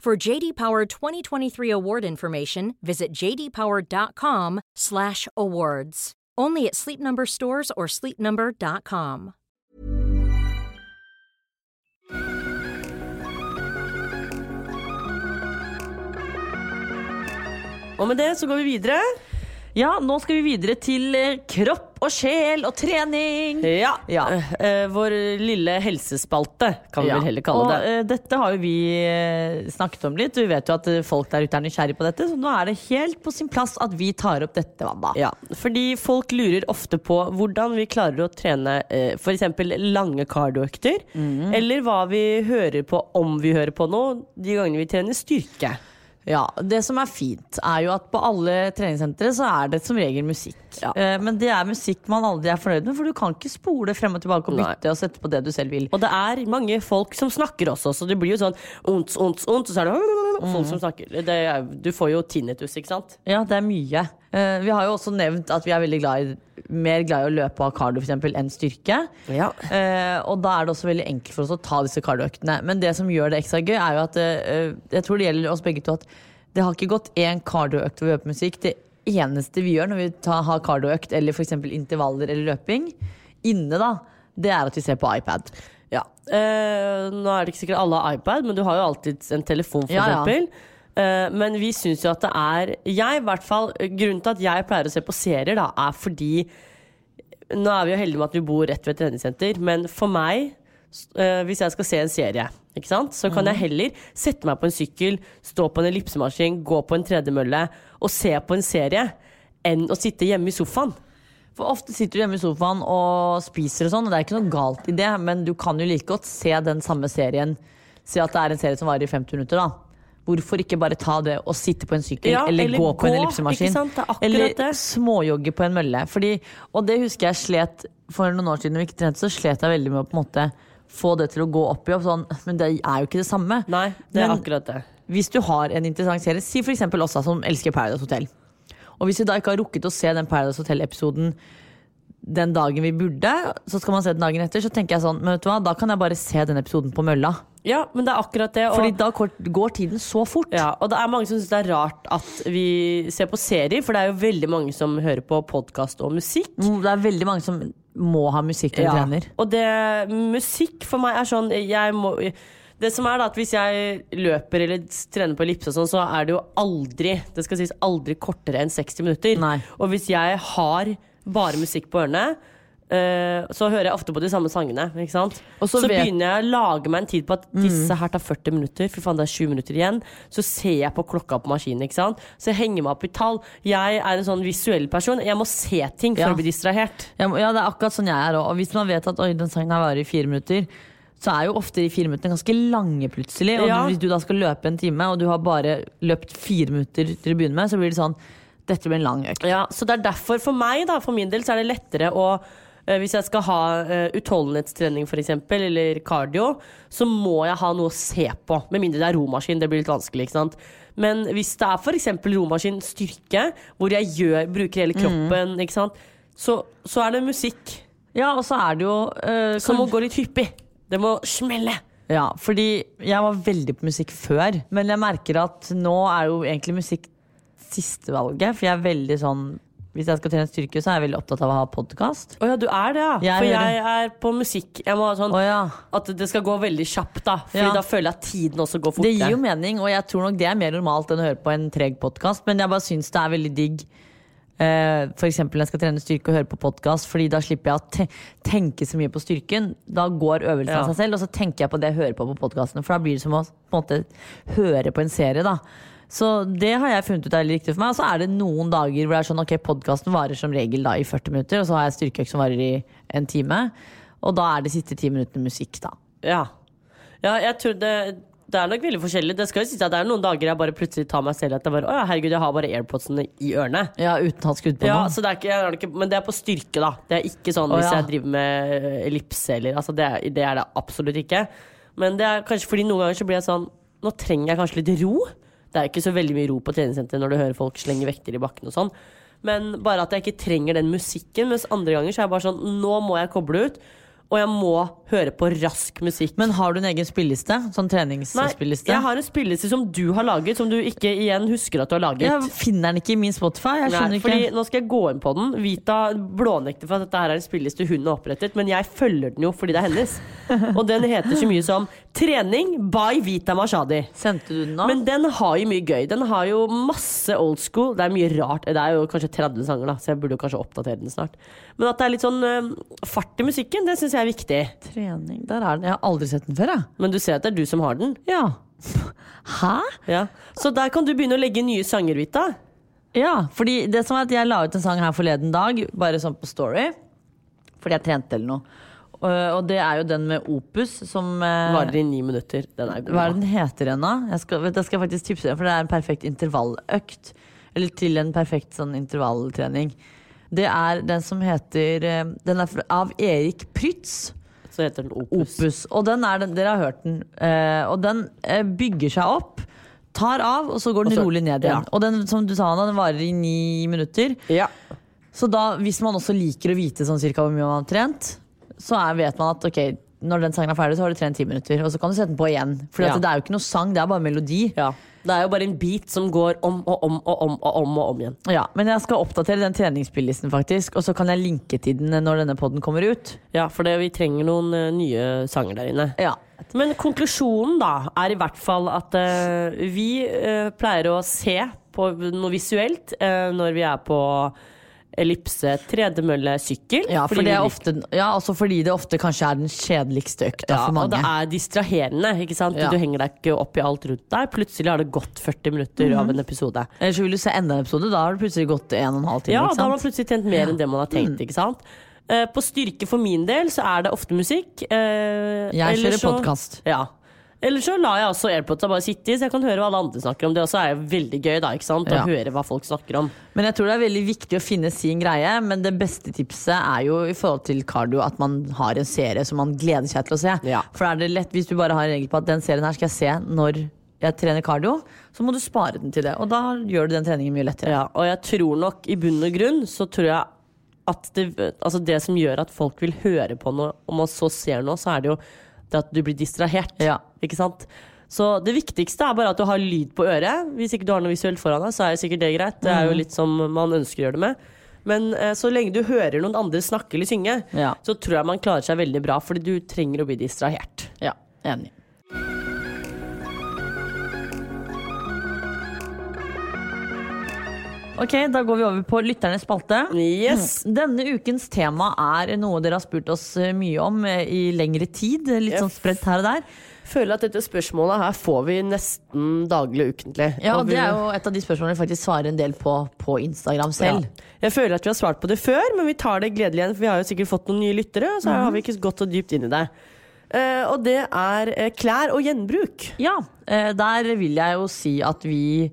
For JD Power 2023 award information, visit jdpower.com/awards. Only at Sleep Number stores or sleepnumber.com. Og med det så går vi videre. Ja, nå skal vi videre til eh, kropp og sjel og trening. Ja. Ja. Eh, vår lille helsespalte, kan vi Ja. vel heller kalle og, det. eh, dette har jo vi snakket om litt. Vi vet jo at folk der ute er nysgjerrig på dette, så nå er det helt på sin plass at vi tar opp dette, Wanda. Ja, fordi folk lurer ofte på hvordan vi klarer å trene uh, f.eks. lange kardioøkter, mm. eller hva vi hører på om vi hører på noe de gangene vi trener styrke. Ja, Det som er fint, er jo at på alle treningssentre så er det som regel musikk. Ja. Eh, Men det er musikk man aldri er fornøyd med, for du kan ikke spole frem og tilbake og Nei. og sette på det du selv vil. Og det er mange folk som snakker også, så det blir jo sånn ont, ont, ont, og så er det folk som snakker. Det er, du får jo tinnitus, ikke sant? Ja, det er mye. Eh, Vi har jo også nevnt at vi er veldig glad i, mer glad i å løpe ha cardio for eksempel, enn styrke. Ja. Eh, og da er det også veldig enkelt for oss å ta disse kardioøktene. Men det som gjør det ekstra gøy, er jo at eh, jeg tror det gjelder oss begge to at det har ikke gått én kardioøkt hvor vi hører musikk. Det eneste vi gjør når vi tar, har kardioøkt eller f.eks. intervaller eller løping inne, da, det er at vi ser på iPad. Ja. Eh, nå er det ikke sikkert alle har iPad, men du har jo alltid en telefon, for Ja, eksempel. Men vi syns jo at det er Jeg, i hvert fall Grunnen til at jeg pleier å se på serier, da, er fordi Nå er vi jo heldige med at vi bor rett ved et treningssenter, men for meg, eh, hvis jeg skal se en serie, så kan jeg heller sette meg på en sykkel, stå på en ellipsemaskin, gå på en tredemølle og se på en serie, enn å sitte hjemme i sofaen. For ofte sitter du hjemme i sofaen og spiser og sånn, og det er ikke noe galt i det, men du kan jo like godt se den samme serien. Si at det er en serie som varer i 50 minutter, da. Hvorfor ikke bare ta det og sitte på en sykkel, Ja, eller, eller gå på en ellipsemaskin? er Eller det. småjogge på en mølle. Fordi, og det husker jeg slet for noen år siden, vi ikke trent, så slet jeg veldig med å på en måte få det til å gå opp i opp. Sånn, men det er jo ikke det samme. Nei, det er Men- akkurat det. Hvis du har en interessant serie, si oss da, som elsker Paradise Hotel. Og hvis du da ikke har rukket å se den Paradise Hotel-episoden den dagen vi burde, så skal man se den dagen etter, så tenker jeg sånn, men vet du hva, da kan jeg bare se den episoden på mølla. Ja, men det er akkurat det. Og, Fordi da går tiden så fort. ja, og det er mange som syns det er rart at vi ser på serier, for det er jo veldig mange som hører på podkast og musikk. Mm, Det er veldig mange som må ha musikk når de trener. Og det, musikk for meg er sånn jeg må, Det som er da at Hvis jeg løper eller trener på ellipse, sånn, så er det jo aldri Det skal sies aldri kortere enn 60 minutter. Nei. Og hvis jeg har bare musikk på ørene, Uh, så hører jeg ofte på de samme sangene. Så så vet- begynner jeg å lage meg en tid på at disse her tar 40 minutter. Fy faen, det er 20 minutter igjen. Så ser jeg på klokka på maskinen. Så jeg henger meg opp i tall. Jeg er en sånn visuell person. Jeg må se ting for Ja. å bli distrahert. Ja, ja, det er akkurat sånn jeg er òg. Og hvis man vet at oi, den sangen her varer i fire minutter, så er jo ofte de fire minuttene ganske lange plutselig. Og Ja. hvis du da skal løpe en time, og du har bare løpt fire minutter til å begynne med, så blir det sånn Dette blir en lang økt. Ja, så det er derfor for meg, da, for min del, så er det lettere å eh, hvis jeg skal ha uh, utholdenhetstrening eksempel, eller cardio, så må jeg ha noe å se på. Med mindre det er romaskin. Det blir litt vanskelig. ikke sant? Men hvis det er eksempel romaskin styrke, hvor jeg gjør, bruker hele kroppen, ikke sant? Så, så er det musikk Ja, og så er det jo uh, som må gå litt hyppig. Det må smelle. Ja, fordi jeg var veldig på musikk før, men jeg merker at nå er jo egentlig musikk siste valget. For jeg er veldig sånn Hvis jeg skal trene styrke, så er jeg veldig opptatt av å ha podkast. Å ja, du er det, ja. Jeg for jeg er på musikk. Jeg må ha sånn oh ja. at det skal gå veldig kjapt, da. Fordi Ja. da føler jeg at tiden også går Det gir jo mening, og jeg tror nok det er mer normalt enn å høre på en treg podkast. Men jeg bare syns det er veldig digg. Uh, for eksempel når jeg skal trene styrke og høre på podkast, Fordi da slipper jeg å te tenke så mye på styrken. Da går øvelsen Ja. av seg selv, og så tenker jeg på det jeg hører på på podkastene. For da blir det som å på måte høre på en serie. da Så det har jeg funnet ut er litt riktig for meg. Og så er det noen dager hvor det er sånn ok, podkasten varer som regel da i 40 minutter, og så har jeg styrkeøkt som varer i en time. Og da er det siste ti minuttene musikk, da. Ja. ja, jeg tror det det er nok veldig forskjellig. Det skal jo sies at det er noen dager jeg bare plutselig tar meg selv at jeg bare, å ja, herregud, jeg har bare airpodsene i ørene. Ja, uten å ha skrudd på Ja, det er ikke, har ikke, Men det er på styrke, da. Det er ikke sånn Å, hvis ja. jeg driver med ellipse eller altså det, er, det er det absolutt ikke. Men det er kanskje fordi noen ganger så blir jeg sånn Nå trenger jeg kanskje litt ro. Det er ikke så veldig mye ro på treningssenteret når du hører folk slenge vekter i bakken og sånn. Men bare at jeg ikke trenger den musikken. Mens andre ganger så er jeg bare sånn Nå må jeg koble ut. Og jeg må høre på rask musikk. Men har du en egen spilliste? Sånn Nei, jeg har en spilleliste som du har laget, som du ikke igjen husker at du har laget. Jeg finner den ikke i min Spotify. Jeg skjønner Nei, ikke. Nå skal jeg gå inn på den. Vita blånekter for at dette her er en spilleliste hun har opprettet, men jeg følger den jo fordi det er hennes. Og den heter så mye som 'Trening by Vita Mashadi'. Sendte du den nå? Men den har jo mye gøy. Den har jo masse old school. Det er mye rart. Det er jo kanskje 30 sanger, da, så jeg burde jo kanskje oppdatere den snart. Men at det er litt sånn øh, fart i musikken, det syns jeg er viktig. Trening, der er den. Jeg har aldri sett den før, jeg. Men du ser at det er du som har den. Ja. [LAUGHS] Hæ? Ja. Så der kan du begynne å legge nye sanger, Vita. Ja, fordi det som er at jeg la ut en sang her forleden dag, bare sånn på Story. Fordi jeg trente eller noe. Og, og det er jo den med Opus som eh, Varer i ni minutter. Den er god. Hva er den heter den, da? Jeg skal, vet, jeg skal faktisk tipse deg, for det er en perfekt intervalløkt. Eller til en perfekt sånn intervalltrening. Det er den som heter eh, Den er av Erik Prytz. Så heter den Opus. Opus. Og den er den, dere har hørt den. Eh, og den eh, bygger seg opp, tar av, og så går den så- rolig ned igjen. ja. Og den som du sa, Anna, den varer i ni minutter. Ja. Så da, hvis man også liker å vite sånn cirka hvor mye man har trent, så er, vet man at ok, når den sangen er ferdig, så har du trent ti minutter. Og så kan du sette den på igjen. For Ja. det er jo ikke noe sang, det er bare melodi. Det er jo bare en bit som går om og om og om og om, og om igjen. Ja, Men jeg skal oppdatere den treningsspillisten, faktisk. Og så kan jeg linke til den når denne podden kommer ut. Ja, for det, vi trenger noen uh, nye sanger der inne. Ja. Men konklusjonen da er i hvert fall at uh, vi uh, pleier å se på noe visuelt når vi er på ellipse, tredemølle, sykkel. Ja, for Fordi det ofte, ja, altså fordi det ofte kanskje er den kjedeligste økta ja, for og det er distraherende. ikke sant? Ja. Du henger deg ikke opp i alt rundt deg. Plutselig har det gått 40 minutter Mhm. av en episode. Eller så vil du se enda en episode, da har det plutselig gått en og timer. Ja, da har man plutselig tjent mer enn det man har tenkt. ikke sant? Eh, på styrke for min del så er det ofte musikk. eh, Jeg kjører podkast. Ja. Eller så lar jeg også AirPodsa bare sitte i, så jeg kan høre hva alle andre snakker om. Det også er veldig gøy, da, ikke sant? Å Ja. høre hva folk snakker om. Men jeg tror det er veldig viktig å finne sin greie. Men det beste tipset er jo i forhold til cardio at man har en serie som man gleder seg til å se. Ja. For er det lett hvis du bare har en regel på at den serien her skal jeg se når jeg trener cardio, så må du spare den til det. Og da gjør du den treningen mye lettere. Ja, og jeg tror nok i bunn og grunn så tror jeg at det, altså det som gjør at folk vil høre på noe, om man så ser noe, så er det jo det at du blir distrahert. Ja. Ikke sant? Så det viktigste er bare at du har lyd på øret. Hvis ikke du har noe visuelt foran deg, så er det sikkert det greit. Det er jo litt som man ønsker å gjøre det med. Men eh, så lenge du hører noen andre snakke eller synge, Ja. så tror jeg man klarer seg veldig bra, fordi du trenger å bli distrahert. Ja, enig. Ok, Da går vi over på lytternes spalte. Yes! Denne ukens tema er noe dere har spurt oss eh, mye om eh, i lengre tid. Litt sånn spredt her og der. Føler at dette spørsmålet her får vi nesten daglig ukentlig. Ja, Og Det er jo et av de spørsmålene vi faktisk svarer en del på på Instagram selv. Ja. Jeg føler at vi har svart på det før, men vi tar det gledelig igjen. For vi har jo sikkert fått noen nye lyttere, så Mhm. har vi ikke gått så dypt inn i det. Uh, og det er klær og gjenbruk. Ja, uh, der vil jeg jo si at vi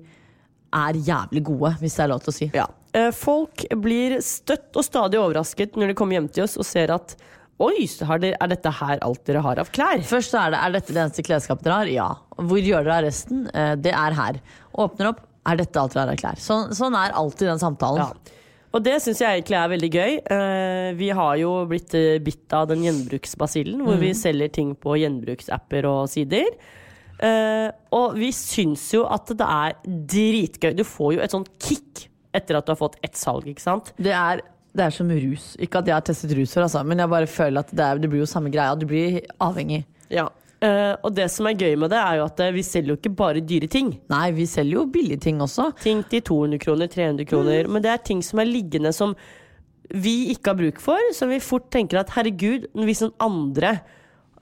er jævlig gode, hvis det er lov til å si. Ja. Eh, folk blir støtt og stadig overrasket når de kommer hjem til oss og ser at Oi, så har dere, er dette her alt dere har av klær? Først så er det Er dette det eneste klesskapet dere har? Ja. Hvor gjør dere av resten? Eh, Det er her. Åpner opp. Er dette alt dere har av klær? Sånn, sånn er alltid den samtalen. Ja. Og det syns jeg egentlig er veldig gøy. Eh, vi har jo blitt bitt av den gjenbruksbasillen, hvor vi selger ting på gjenbruksapper og sider. Eh, og vi syns jo at det er dritgøy. Du får jo et sånt kick etter at du har fått ett salg, ikke sant? Det, er, det er som rus. Ikke at jeg har testet rus før, altså, men jeg bare føler at det, er, det blir jo samme greia. Du blir avhengig. Ja. Uh, og det som er gøy med det, er jo at eh, vi selger jo ikke bare dyre ting. Nei, vi selger jo billige ting også. Ting til 200 kroner, 300 kroner. Men det er ting som er liggende som vi ikke har bruk for, som vi fort tenker at herregud, hvis noen andre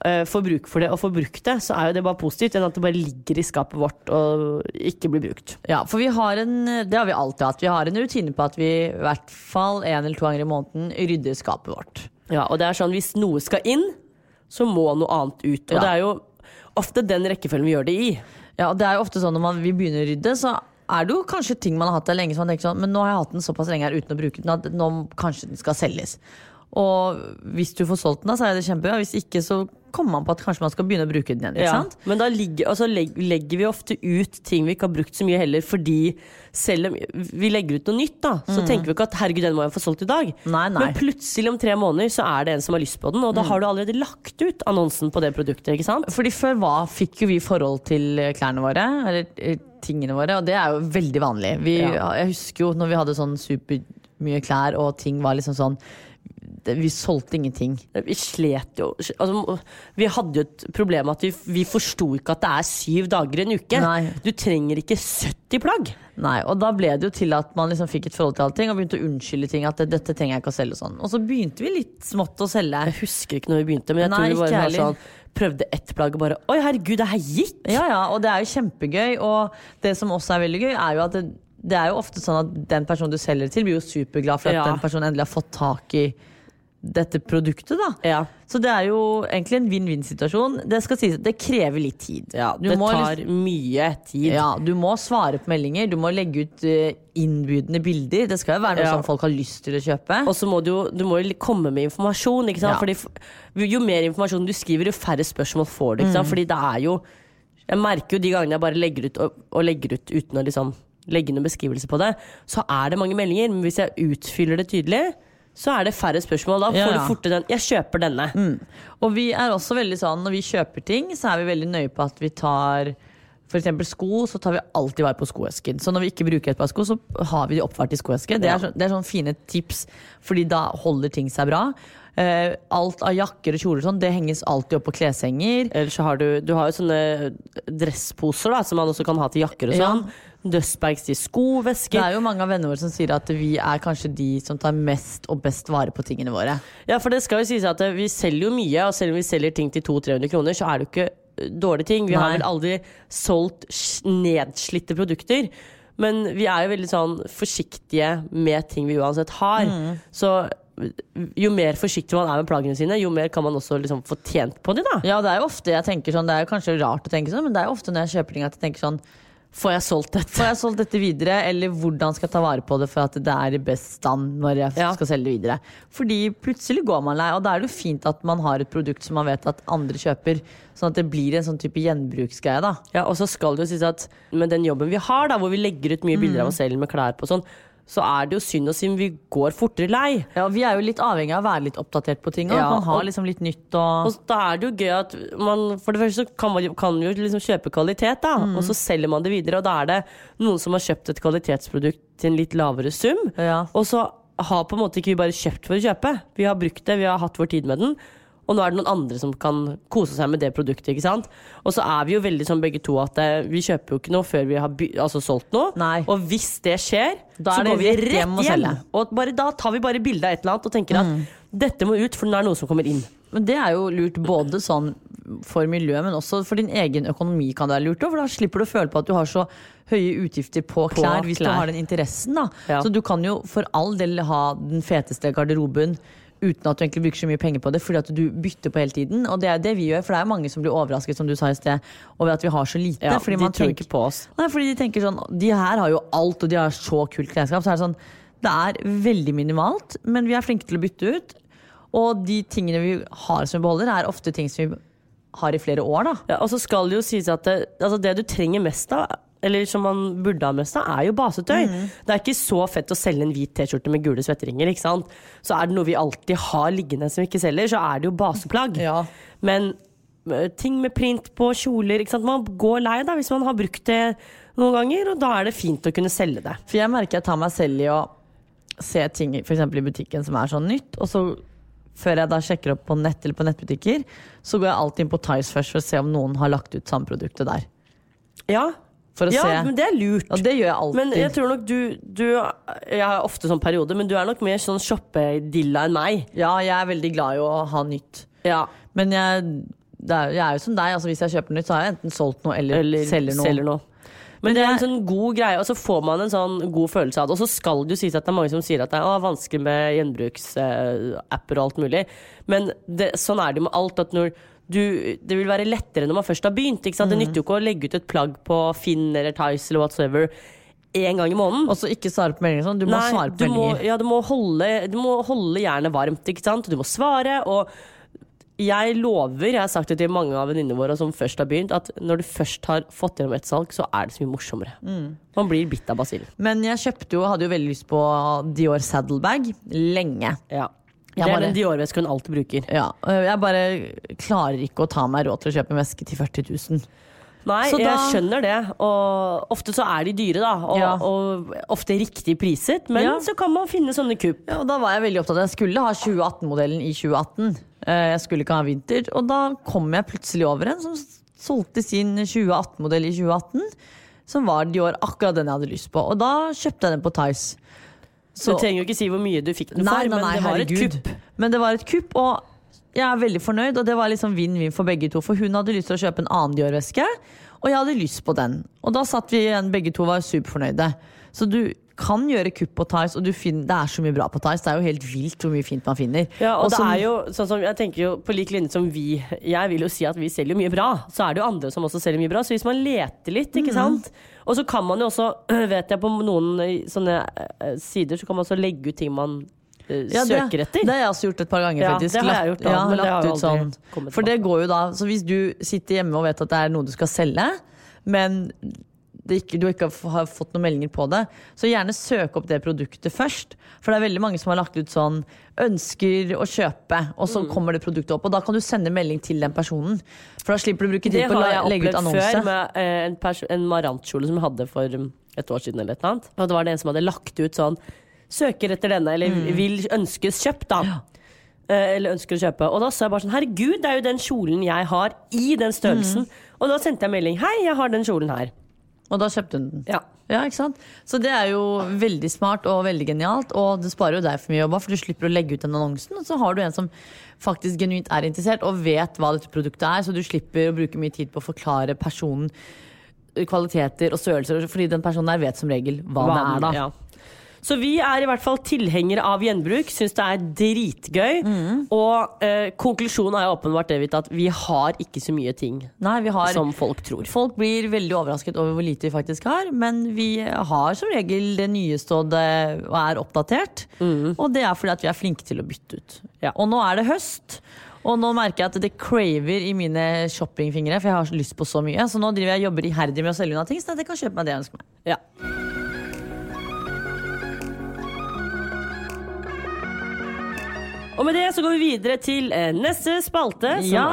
eh, får bruk for det og får brukt det, så er jo det bare positivt, enn at det bare ligger i skapet vårt og ikke blir brukt. Ja, for vi har en, det har vi alltid hatt. Vi har en rutine på at vi i hvert fall en eller to ganger i måneden rydder skapet vårt. Ja, og det er sånn hvis noe skal inn, så må noe annet ut. Og Ja. det er jo ofte den rekkefølgen vi gjør det i. Ja, og det er jo ofte sånn når man, vi begynner å rydde, så er det jo kanskje ting man har hatt der lenge, så man tenker sånn, men nå har jeg hatt den såpass lenge her uten å bruke den, at nå kanskje den skal selges. Og hvis du får solgt den, da, så er det kjempebra. Hvis ikke, så kommer man på at kanskje man skal begynne å bruke den igjen. ikke Ja, sant? Men da ligger, altså legger vi ofte ut ting vi ikke har brukt så mye heller, fordi selv om vi legger ut noe nytt, da, så tenker vi ikke at herregud, den må jeg få solgt i dag. Mm. Nei, nei. Men plutselig om tre måneder så er det en som har lyst på den, og da har du allerede lagt ut annonsen på det produktet. ikke sant? Fordi før hva fikk jo vi forhold til eh, klærne våre, eller eh, tingene våre, og det er jo veldig vanlig. Vi, Ja. Jeg husker jo når vi hadde sånn supermye klær, og ting var liksom sånn Vi solgte ingenting. Vi slet jo altså, Vi hadde jo et problem at vi, vi forsto ikke at det er syv dager i en uke. Nei. Du trenger ikke 70 plagg. Nei, og da ble det jo til at man liksom fikk et forhold til allting og begynte å unnskylde ting. At dette trenger jeg ikke å selge og sånn. Og så begynte vi litt smått å selge. Jeg husker ikke når vi begynte, men jeg Nei, tror vi bare var sånn prøvde ett plagg og bare Oi, herregud, det her gikk! Ja, ja, og det er jo kjempegøy. Og det som også er veldig gøy, er jo at det, det er jo ofte sånn at den personen du selger til, blir jo superglad for at Ja. den personen endelig har fått tak i dette produktet, da. Ja. Så det er jo egentlig en vinn-vinn-situasjon. Det skal sies det krever litt tid. Ja, Du det må tar liksom- mye tid. ja, du må svare på meldinger, du må legge ut eh, innbydende bilder. Det skal jo være noe Ja. som folk har lyst til å kjøpe. Og så må du, du må jo komme med informasjon. Ikke sant? Fordi, jo mer informasjon du skriver, jo færre spørsmål får du. Ikke Mm. Fordi det er jo Jeg merker jo de gangene jeg bare legger ut og, og legger ut uten å liksom legge noen beskrivelse på det, så er det mange meldinger. Men hvis jeg utfyller det tydelig, så er det færre spørsmål. Da får ja. du fortere den 'jeg kjøper denne'. Og vi er også veldig sånn, når vi kjøper ting, så er vi veldig nøye på at vi tar for eksempel sko, så tar vi alltid vare på skoesken. Så når vi ikke bruker et par sko, så har vi de oppvart i skoesken. Det er, sånn, det er sånne fine tips, fordi da holder ting seg bra. Uh, alt av jakker og kjoler og sånn, det henges alltid opp på kleshenger. Eller så har du, du har jo sånne dressposer da, som man også kan ha til jakker og Ja. Dustbags til skovesker. Det er jo mange av vennene våre som sier at vi er kanskje de som tar mest og best vare på tingene våre. Ja, for det skal jo sies at eh, vi selger jo mye, og selv om vi selger ting til 200-300 kroner, så er det jo ikke eh, dårlige ting. Vi har vel aldri solgt nedslitte produkter. Men vi er jo veldig sånn forsiktige med ting vi uansett har. Mm. Så Jo mer forsiktig man er med plaggene sine, jo mer kan man også liksom få tjent på dem. da Ja, det er jo ofte jeg tenker sånn Det er jo kanskje rart å tenke sånn, men det er jo ofte når jeg kjøper ting at jeg tenker sånn Får jeg solgt dette? Får jeg solgt dette videre, eller hvordan skal jeg ta vare på det for at det er i best stand når jeg Ja. skal selge det videre? Fordi plutselig går man lei, og da er det jo fint at man har et produkt som man vet at andre kjøper, sånn at det blir en sånn type gjenbruksgreie, da. Ja, Og så skal det jo sies at med den jobben vi har, da hvor vi legger ut mye bilder av oss selv med klær på sånn, så er det jo synd å si vi går fortere lei. Ja, Vi er jo litt avhengig av å være litt oppdatert på ting, Ja, man har liksom litt nytt og Og da er det jo gøy at man For det første så kan man kan jo liksom kjøpe kvalitet, da. Mm. Og så selger man det videre, og da er det noen som har kjøpt et kvalitetsprodukt til en litt lavere sum. Ja. Og så har på en måte ikke vi bare kjøpt for å kjøpe. Vi har brukt det, vi har hatt vår tid med den. Og nå er det noen andre som kan kose seg med det produktet. ikke sant? Og så er vi jo veldig sånn begge to at eh, vi kjøper jo ikke noe før vi har altså solgt noe. Nei. Og hvis det skjer, Da så går vi rett hjem hjem. og selge. Og bare, da tar vi bare bilde av et eller annet og tenker Mm. at dette må ut, for nå er det noe som kommer inn. Men det er jo lurt både sånn for miljøet, men også for din egen økonomi kan det være lurt. For da slipper du å føle på at du har så høye utgifter på klær, hvis du har den interessen. Ja. Så du kan jo for all del ha den feteste garderoben uten at du egentlig bruker så mye penger på det, fordi at du bytter på hele tiden. Og det er det vi gjør, for det er mange som blir overrasket, som du sa i sted, over at vi har så lite. Ja, fordi man tenker ikke på oss. Nei, fordi de tenker sånn De her har jo alt, og de har så kult klesskap. Så er det sånn Det er veldig minimalt, men vi er flinke til å bytte ut. Og de tingene vi har som vi beholder, er ofte ting som vi har i flere år, da. Ja, og så skal det jo sies at det, altså det du trenger mest av, eller som man burde ha mest seg, er jo basetøy. Mm. Det er ikke så fett å selge en hvit T-skjorte med gule svetteringer. ikke sant? Så er det noe vi alltid har liggende som vi ikke selger, så er det jo baseplagg. Ja. Men eh, ting med print på kjoler ikke sant? Man går lei da hvis man har brukt det noen ganger, og da er det fint å kunne selge det. For jeg merker jeg tar meg selv i å se ting for eksempel i butikken som er sånn nytt, og så før jeg da sjekker opp på nett eller på nettbutikker, så går jeg alltid inn på Tice først for å se om noen har lagt ut samme produktet der. Ja, For å ja se. men det er lurt. Og det gjør jeg alltid. Men jeg tror nok du, du Jeg har ofte sånn periode, men du er nok mer sånn shoppedilla enn meg. Ja, jeg er veldig glad i å ha nytt. Ja, Men jeg, det er, jeg er jo som deg. Altså, hvis jeg kjøper nytt, så har jeg enten solgt noe eller, eller selger noe. Men det er en sånn god greie, og så får man en sånn god følelse av det. Og så skal det jo sies at det er mange som sier at det er vanskelig med gjenbruksapper og alt mulig. Men det, sånn er det jo med alt. At når du, det vil være lettere når man først har begynt. Mm. Det nytter jo ikke å legge ut et plagg på Finn eller Tice eller whatsoever én gang i måneden. Og så ikke svare på meldinger. Sånn. Du må Nei, svare på du må, meldinger. ja, du må holde, du må holde jernet varmt, ikke sant? Du må svare, og jeg lover, jeg har sagt det til mange av venninnene våre som først har begynt, at når du først har fått gjennom et salg, så er det så mye morsommere. Mm. Man blir bitt av basillen. Men jeg kjøpte jo, hadde jo veldig lyst på Dior Saddlebag lenge. Ja. Jeg det er bare- den Dior-veska hun alltid bruker. Ja, øh, jeg bare klarer ikke å ta meg råd til å kjøpe en veske til 40 000. Nei, Så jeg da- skjønner det. Og ofte så er de dyre, da. Og, Ja. og ofte riktig priset. Men Ja. så kan man finne sånne kupp. Ja, og da var jeg veldig opptatt av Jeg skulle ha 2018-modellen i 2018. Eh, Jeg skulle ikke ha vinter. Og da kom jeg plutselig over en som solgte sin 2018-modell i 2018. Som var Dior, akkurat den jeg hadde lyst på. Og da kjøpte jeg den på Tice. Så du trenger jo ikke si hvor mye du fikk den for, nei, nei, men det var et kupp. Men det var et kupp, og jeg er veldig fornøyd. Og det var liksom vinn-vinn for begge to. For hun hadde lyst til å kjøpe en annen Dior-veske, og jeg hadde lyst på den. Og da satt vi igjen, begge to var superfornøyde. Så du kan gjøre kupp på Tice, og du finner, det er så mye bra på Tice. Det er jo helt vilt hvor mye fint man finner. Ja, og, Og det som- er jo sånn som jeg tenker jo på lik linje som vi Jeg vil jo si at vi selger mye bra. Så er det jo andre som også selger mye bra. Så hvis man leter litt, ikke sant. Og så kan man jo også, [CLEARS THROAT] vet jeg, på noen eh, sånne eh, sider så kan man også legge ut ting man eh, Ja, det, søker etter. Det har jeg også gjort et par ganger. Ja, faktisk. det har jeg gjort da, ja, men det har jo aldri sånn. For det går jo da Så hvis du sitter hjemme og vet at det er noe du skal selge, men ikke, du ikke har fått noen meldinger på det, så gjerne søk opp det produktet først. For det er veldig mange som har lagt ut sånn ønsker å kjøpe, og Mm. så kommer det produktet opp. Og da kan du sende melding til den personen. For da slipper du å bruke tid på å legge ut annonse. Det har jeg opplevd før med eh, en, en marantkjole som jeg hadde for um, et år siden. eller et annet. Og det var det en som hadde lagt ut sånn Søker etter denne, eller Mm. vil ønskes kjøpt, da. Ja eller ønsker å kjøpe. Og da sa jeg bare sånn Herregud, det er jo den kjolen jeg har i den størrelsen. Mm. Og da sendte jeg melding. Hei, jeg har den kjolen her. Og da kjøpte hun den. Ja. Ja, ikke sant? Så det er jo veldig smart og veldig genialt, og det sparer jo deg for mye jobb, for du slipper å legge ut den annonsen, og så har du en som faktisk genuint er interessert og vet hva dette produktet er, så du slipper å bruke mye tid på å forklare personen kvaliteter og størrelser, fordi den personen der vet som regel hva, det er, da. Ja. Så vi er i hvert fall tilhengere av gjenbruk, syns det er dritgøy. Mm. Og eh, konklusjonen er jo åpenbart det, at vi har ikke så mye ting Nei, vi har som folk tror. Folk blir veldig overrasket over hvor lite vi faktisk har, men vi har som regel det nyeste og, det, og er oppdatert. Og det er fordi at vi er flinke til å bytte ut. Ja. Og nå er det høst. Og nå merker jeg at det craver i mine shoppingfingre, for jeg har lyst på så mye. Så nå driver jeg jobber iherdig med å selge unna ting, så jeg kan kjøpe meg det jeg ønsker meg. Ja. Og med det så går vi videre til eh, neste spalte, som Ja.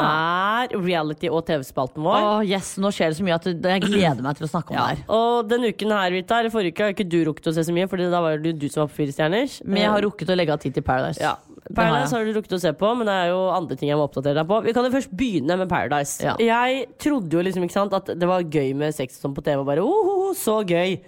er reality- og TV-spalten vår. Åh, yes, nå skjer det så mye at jeg gleder meg til å snakke om Ja. det her. Og denne uken her, Vita, eller forrige uke, har ikke du rukket å se så mye, Fordi da var det du som var på Fire stjerners. Men jeg har rukket å legge av tid til Paradise. ja. Har Paradise har du rukket å se på, men det er jo andre ting jeg må oppdatere deg på. Vi kan jo først begynne med Paradise. Ja. Jeg trodde jo liksom ikke sant at det var gøy med sex sånn på TV, og bare oh, så gøy.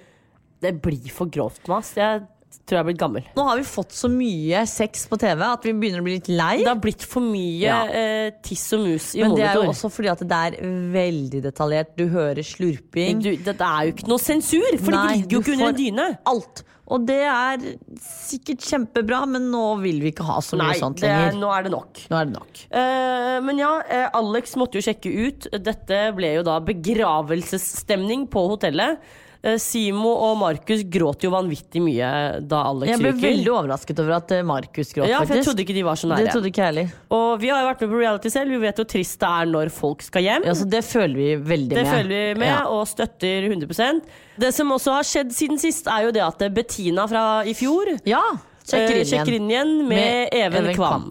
Det blir for grovt, Mas. Jeg tror jeg er blitt gammel. Nå har vi fått så mye sex på TV at vi begynner å bli litt lei. Det har blitt for mye Ja. eh, tiss og mus i Men det er jo også fordi at det er veldig detaljert. Du hører slurping. Du, det er jo ikke noe sensur, for Nei, det ligger jo ikke under en dyne. Alt. Og det er sikkert kjempebra, men nå vil vi ikke ha så mye Nei, sånt lenger. er, nå er det nok. Nå er det nok. Eh, men ja, eh, Alex måtte jo sjekke ut. Dette ble jo da begravelsesstemning på hotellet. Eh, Simo og Markus gråt jo vanvittig mye da Alex Jeg ble veldig overrasket over at eh, Markus gråt, ja, for jeg trodde ikke de var så det nære. trodde ikke jeg. Og vi har jo vært med på reality selv. Vi vet hvor trist det er når folk skal hjem. Ja, så det føler vi veldig Det med. følger vi med, Ja. og støtter 100% Det som også har skjedd siden sist, er jo det at Bettina fra i fjor Ja, sjekker eh, inn uh, sjekker inn igjen med, Even, Kvam.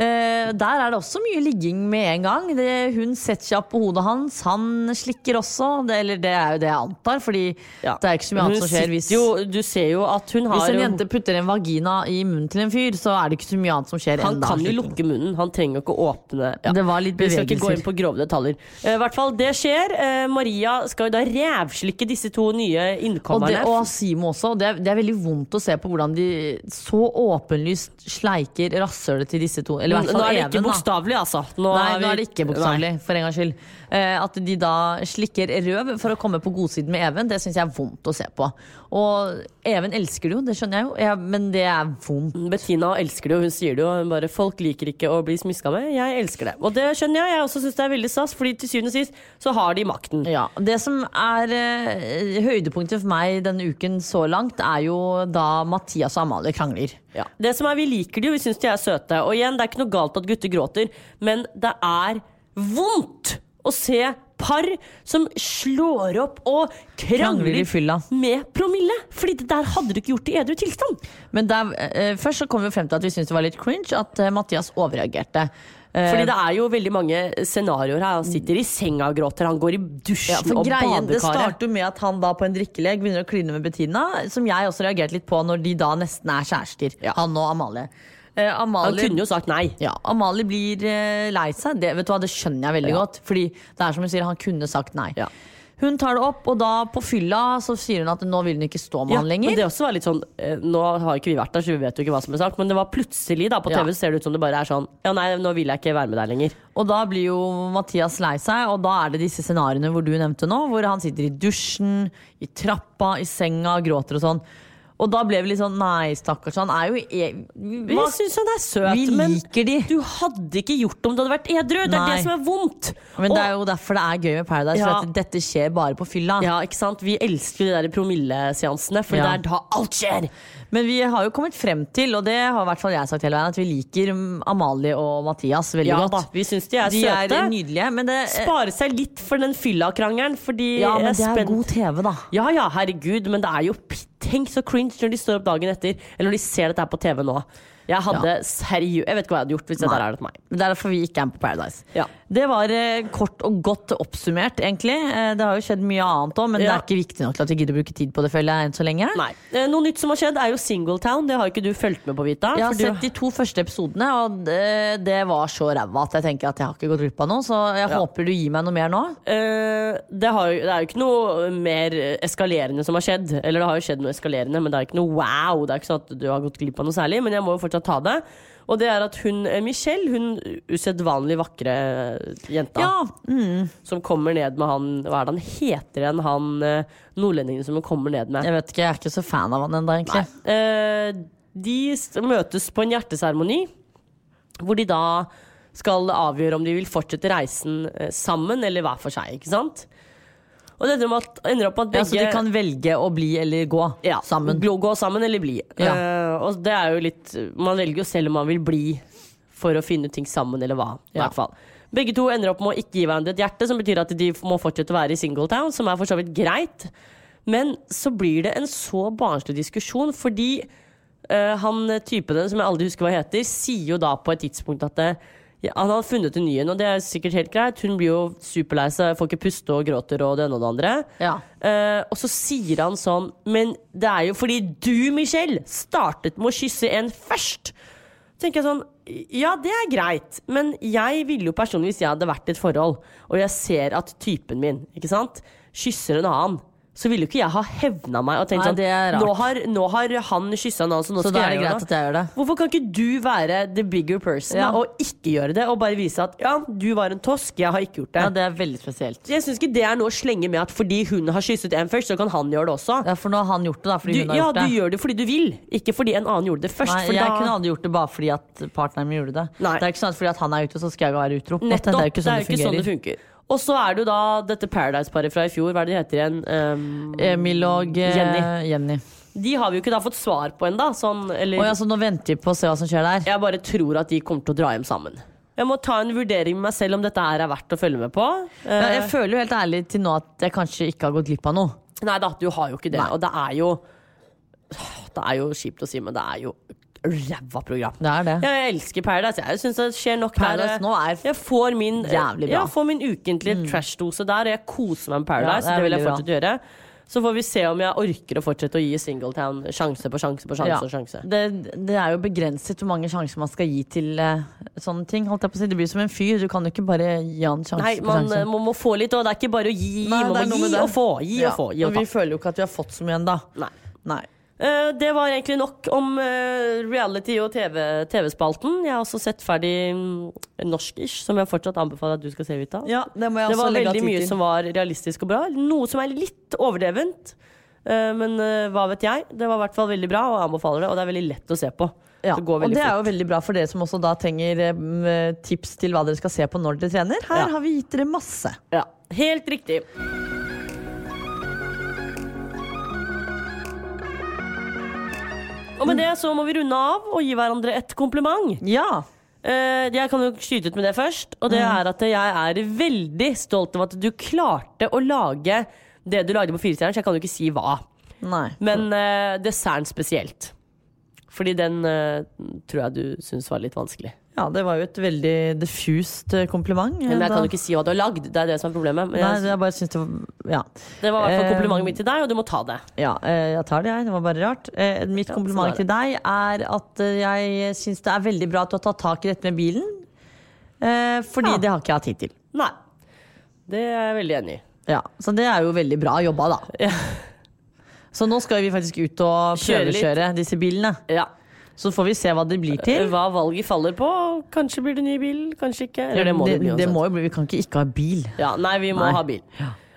Eh, der er det også mye ligging med en gang. Det, hun setter seg opp på hodet hans. Han slikker også. Det, eller det er jo det jeg antar, Fordi Ja. det er ikke så mye annet som skjer hvis, jo, Du ser jo at hun har hvis en jente putter en vagina i munnen til en fyr, så er det ikke så mye annet som skjer. Han kan jo lukke munnen, han trenger jo ikke å åpne ja. Det var litt Vi skal ikke gå inn på grove detaljer. Eh, I hvert fall, det skjer. Eh, Maria skal jo da rævslikke disse to nye Og, det, innkommerne. og Simo også. Det er, det er veldig vondt å se på hvordan de så åpenlyst sleiker rasshølet til disse to. Eller i hvert Nå er det Even. ikke bokstavelig, altså. Nå Nei, vi- nå er det ikke bokstavelig, for en gangs skyld. Eh, at de da slikker røv for å komme på godsiden med Even, det syns jeg er vondt å se på. Og Even elsker det jo, det skjønner jeg jo, ja, men det er vondt. Bettina elsker det jo, hun sier det jo. Hun bare 'Folk liker ikke å bli smiska med'. Jeg elsker det. Og det skjønner jeg. Jeg også syns det er veldig stas, Fordi til syvende og sist så har de makten. Ja, Det som er eh, høydepunktet for meg denne uken så langt, er jo da Mathias og Amalie krangler. Ja. Det som er, Vi liker de jo, vi syns de er søte. Og igjen, det er ikke noe galt at gutter gråter, men det er vondt å se par som slår opp og Krangler krangler med promille. Fordi det der hadde du ikke gjort i edru tilstand. Men der, eh, først så kom vi frem til at vi syntes det var litt cringe at eh, Mathias overreagerte. Eh, Fordi det er jo veldig mange scenarioer her. Han sitter i senga og gråter, han går i dusjen Ja, og greien, Det starter jo med at han da på en drikkelek begynner å kline med Bettina, som jeg også reagerte litt på når de da nesten er kjærester. Ja. Han og Amalie. Eh, Han kunne jo sagt nei. ja, Amalie blir eh, lei seg. Det, vet du hva, det skjønner jeg veldig Ja. godt. Fordi det er som hun sier, han kunne sagt nei. Ja. Hun tar det opp, og da på fylla så sier hun at nå vil hun ikke stå med Ja, han lenger. men det også var litt sånn eh, Nå har ikke vi vært der, så vi vet jo ikke hva som er sagt, men det var plutselig da på Ja. TV ser det ut som det bare er sånn Ja, nei, nå vil jeg ikke være med deg lenger. Og da blir jo Mathias lei seg, og da er det disse scenarioene hvor du nevnte nå, hvor han sitter i dusjen, i trappa, i senga, gråter og sånn. Og da ble vi litt sånn nei, stakkars, han er jo e Vi syns han er søt, Vi men liker de. du hadde ikke gjort det om du hadde vært edru. Det er det som er vondt. Men Og- det er jo derfor det er gøy med Paradise, Ja. for dette skjer bare på fylla. Ja, ikke sant? Vi elsker de der promilleseansene, for Ja. det er da alt skjer. Men vi har jo kommet frem til, og det har i hvert fall jeg sagt hele veien, at vi liker Amalie og Mathias veldig Ja godt. da, vi syns de er De søte. er nydelige, men det Spare seg litt for den fylla-krangelen, fordi Ja, men det er spent- god TV, da. Ja ja, herregud, men det er jo p- Tenk så cringe når de står opp dagen etter, eller når de ser dette her på TV nå. Jeg hadde seriøst Jeg vet ikke hva jeg hadde gjort hvis det Nei. der er det meg. Det er derfor vi ikke er på Paradise. Ja. Det var eh, kort og godt oppsummert, egentlig. Eh, det har jo skjedd mye annet òg, men det er ikke viktig nok til at vi gidder å bruke tid på det, føler jeg, enn så lenge. Nei. Eh, Noe nytt som har skjedd, er jo Singletown. Det har ikke du fulgt med på, Vita. Jeg har du- sett de to første episodene, og det, det var så ræva at jeg tenker at jeg har ikke gått glipp av noe. Så jeg Ja. håper du gir meg noe mer nå. Det, har, det er jo ikke noe mer eskalerende som har skjedd. Eller det har jo skjedd noe eskalerende, men det er ikke noe wow. Det er ikke sånn at du har gått glipp av noe særlig, men jeg må jo fortsatt ta det. Og det er at hun eh, Michelle, hun usedvanlig vakre eh, jenta, Ja, mm. som kommer ned med han Hva er det han heter igjen, han eh, nordlendingen som hun kommer ned med? Jeg vet ikke, jeg er ikke så fan av han ennå, egentlig. Eh, de møtes på en hjerteseremoni, hvor de da skal avgjøre om de vil fortsette reisen sammen eller hver for seg. ikke sant? Og det ender, at, ender opp med at Ja, så de kan velge å bli eller gå ja, sammen. Gå, gå sammen eller bli. Ja. Uh, og det er jo litt Man velger jo selv om man vil bli for å finne ut ting sammen, eller hva. I Ja. hvert fall. Begge to ender opp med å ikke gi hverandre et hjerte, som betyr at de må fortsette å være i Singletown, som er for så vidt greit. Men så blir det en så barnslig diskusjon, fordi uh, han typen som jeg aldri husker hva heter, sier jo da på et tidspunkt at det, ja, han har funnet en ny en, og det er sikkert helt greit. Hun blir jo superlei seg, får ikke puste og gråter og det ene og det andre. Ja. Eh, og så sier han sånn Men det er jo fordi du, Michelle, startet med å kysse en først. tenker jeg sånn Ja, det er greit, men jeg ville jo personlig, hvis jeg hadde vært i et forhold, og jeg ser at typen min ikke sant, kysser en annen, så ville jo ikke jeg ha hevna meg og tenkt Nei, sånn det nå har, nå har han kyssa en annen, så nå Så skal er det jeg greit gjøre at jeg gjør det. Hvorfor kan ikke du være the bigger person Ja. og ikke gjøre det, og bare vise at ja, du var en tosk, jeg har ikke gjort det. Ja, det er veldig spesielt. Jeg syns ikke det er noe å slenge med at fordi hun har kysset en først, så kan han gjøre det også. Ja, for nå har han gjort det, da, fordi Du, hun har ja, gjort det. Ja, du gjør det fordi du vil, ikke fordi en annen gjorde det først. Nei, for jeg da, kunne aldri gjort det bare fordi at partneren min gjorde det. Nei. Det er ikke sånn at fordi at han er ute, så skal jeg være utro. Nettopp. Det er jo ikke sånn det, fungerer. funker. Og så er det jo da dette Paradise-paret fra i fjor, hva er det de heter igjen? Um, Emil og eh, Jenny. Jenny. De har vi jo ikke da fått svar på ennå. Sånn, eller ja, så nå venter vi på å se hva som skjer der. Jeg bare tror at de kommer til å dra hjem sammen. Jeg må ta en vurdering med meg selv om dette her er verdt å følge med på. Ja, Eh, jeg føler jo helt ærlig til nå at jeg kanskje ikke har gått glipp av noe. Nei da, du har jo ikke det. Nei. Og det er jo Det er jo kjipt å si, men det er jo ræva program. Det er det. Jeg elsker Paradise. Jeg syns det skjer nok Paradise der. nå er Jeg får min, jævlig bra. Jeg får min ukentlige trash-dose der, og jeg koser meg med Paradise. Ja, det det, vil jeg fortsette å gjøre. Så får vi se om jeg orker å fortsette å gi Singletown sjanse på sjanse på sjanse. Ja. og sjanse. Det, det er jo begrenset hvor mange sjanser man skal gi til uh, sånne ting. På si. Det blir som en fyr. Du kan jo ikke bare gi han sjanse Nei, på man sjanse. Man må, få litt, og det er ikke bare å gi. Nei, man må gi og få, gi Ja, og få. Gi og vi føler jo ikke at vi har fått så mye ennå. Nei. Nei. Eh, det var egentlig nok om eh, reality og TV TV-spalten. jeg har også sett ferdig mm, norsk-ish, som jeg fortsatt anbefaler at du skal se, Vita. Ja, det Det var veldig mye som var realistisk og bra. Noe som er litt overdrevent. eh, men hva vet jeg. Det var i hvert fall veldig bra, og jeg anbefaler det. Og det er veldig lett å se på. Ja, det går og det er jo veldig bra for dere som også da trenger tips til hva dere skal se på når dere trener. Her Ja. har vi gitt dere masse. Ja, helt riktig. Og med det så må vi runde av og gi hverandre et kompliment. Ja. Eh, jeg kan jo skyte ut med det først. Og det er at jeg er veldig stolt av at du klarte å lage det du lagde på Firestjerners. Jeg kan jo ikke si hva. Nei. Men uh, desserten spesielt. Fordi den eh, tror jeg du syns var litt vanskelig. Ja, det var jo et veldig diffust eh, kompliment. Men jeg kan jo ikke si hva du har lagd. Det er det som er problemet. Men Nei, jeg, jeg bare syns det var Ja. det var i hvert fall Eh, komplimentet mitt til deg, og du må ta det. Ja, eh, jeg tar det, jeg. Det var bare rart. Mitt kompliment til deg er at jeg syns det er veldig bra at du har tatt tak i dette med bilen. Fordi Ja. det har ikke jeg hatt tid til. Nei. Det er jeg veldig enig i. Ja, Så det er jo veldig bra jobba, da. Ja. Så nå skal vi faktisk ut og prøvekjøre disse bilene. Ja. Så får vi se hva det blir til. Hva valget faller på. Kanskje blir det ny bil, kanskje ikke. Eller det må det, bli det må jo bli, Vi kan ikke ikke ha bil. Ja, nei, vi må Nei. ha bil.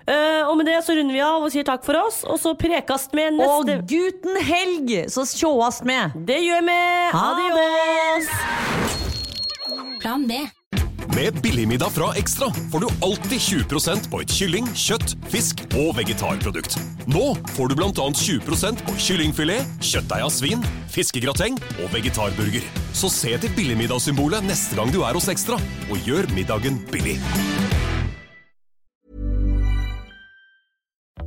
Eh, og med det så runder vi av og sier takk for oss, og så prekast med Og neste guten helg, så sjåast med! Det gjør vi! Ha Adios! Plan B. Med Billigmiddag fra Ekstra får du alltid 20% på et kylling, kjøtt, fisk og vegetarprodukt. Nå får du bl.a. 20% på kyllingfilet, kjøttdeig av svin, fiskegrateng og vegetarburger. Så se etter billigmiddagssymbolet neste gang du er hos Ekstra, og gjør middagen billig.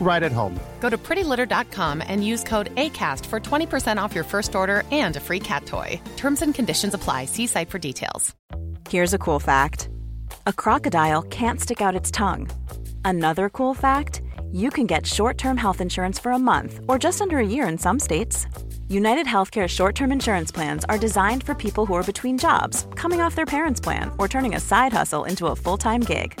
right at home. Go to prettylitter.com and use code ACAST for 20% off your first order and a free cat toy. Terms and conditions apply. See site for details. Here's a cool fact a crocodile can't stick out its tongue. Another cool fact you can get short term health insurance for a month or just under a year in some states. United Healthcare short term insurance plans are designed for people who are between jobs, coming off their parents' plan, or turning a side hustle into a full time gig.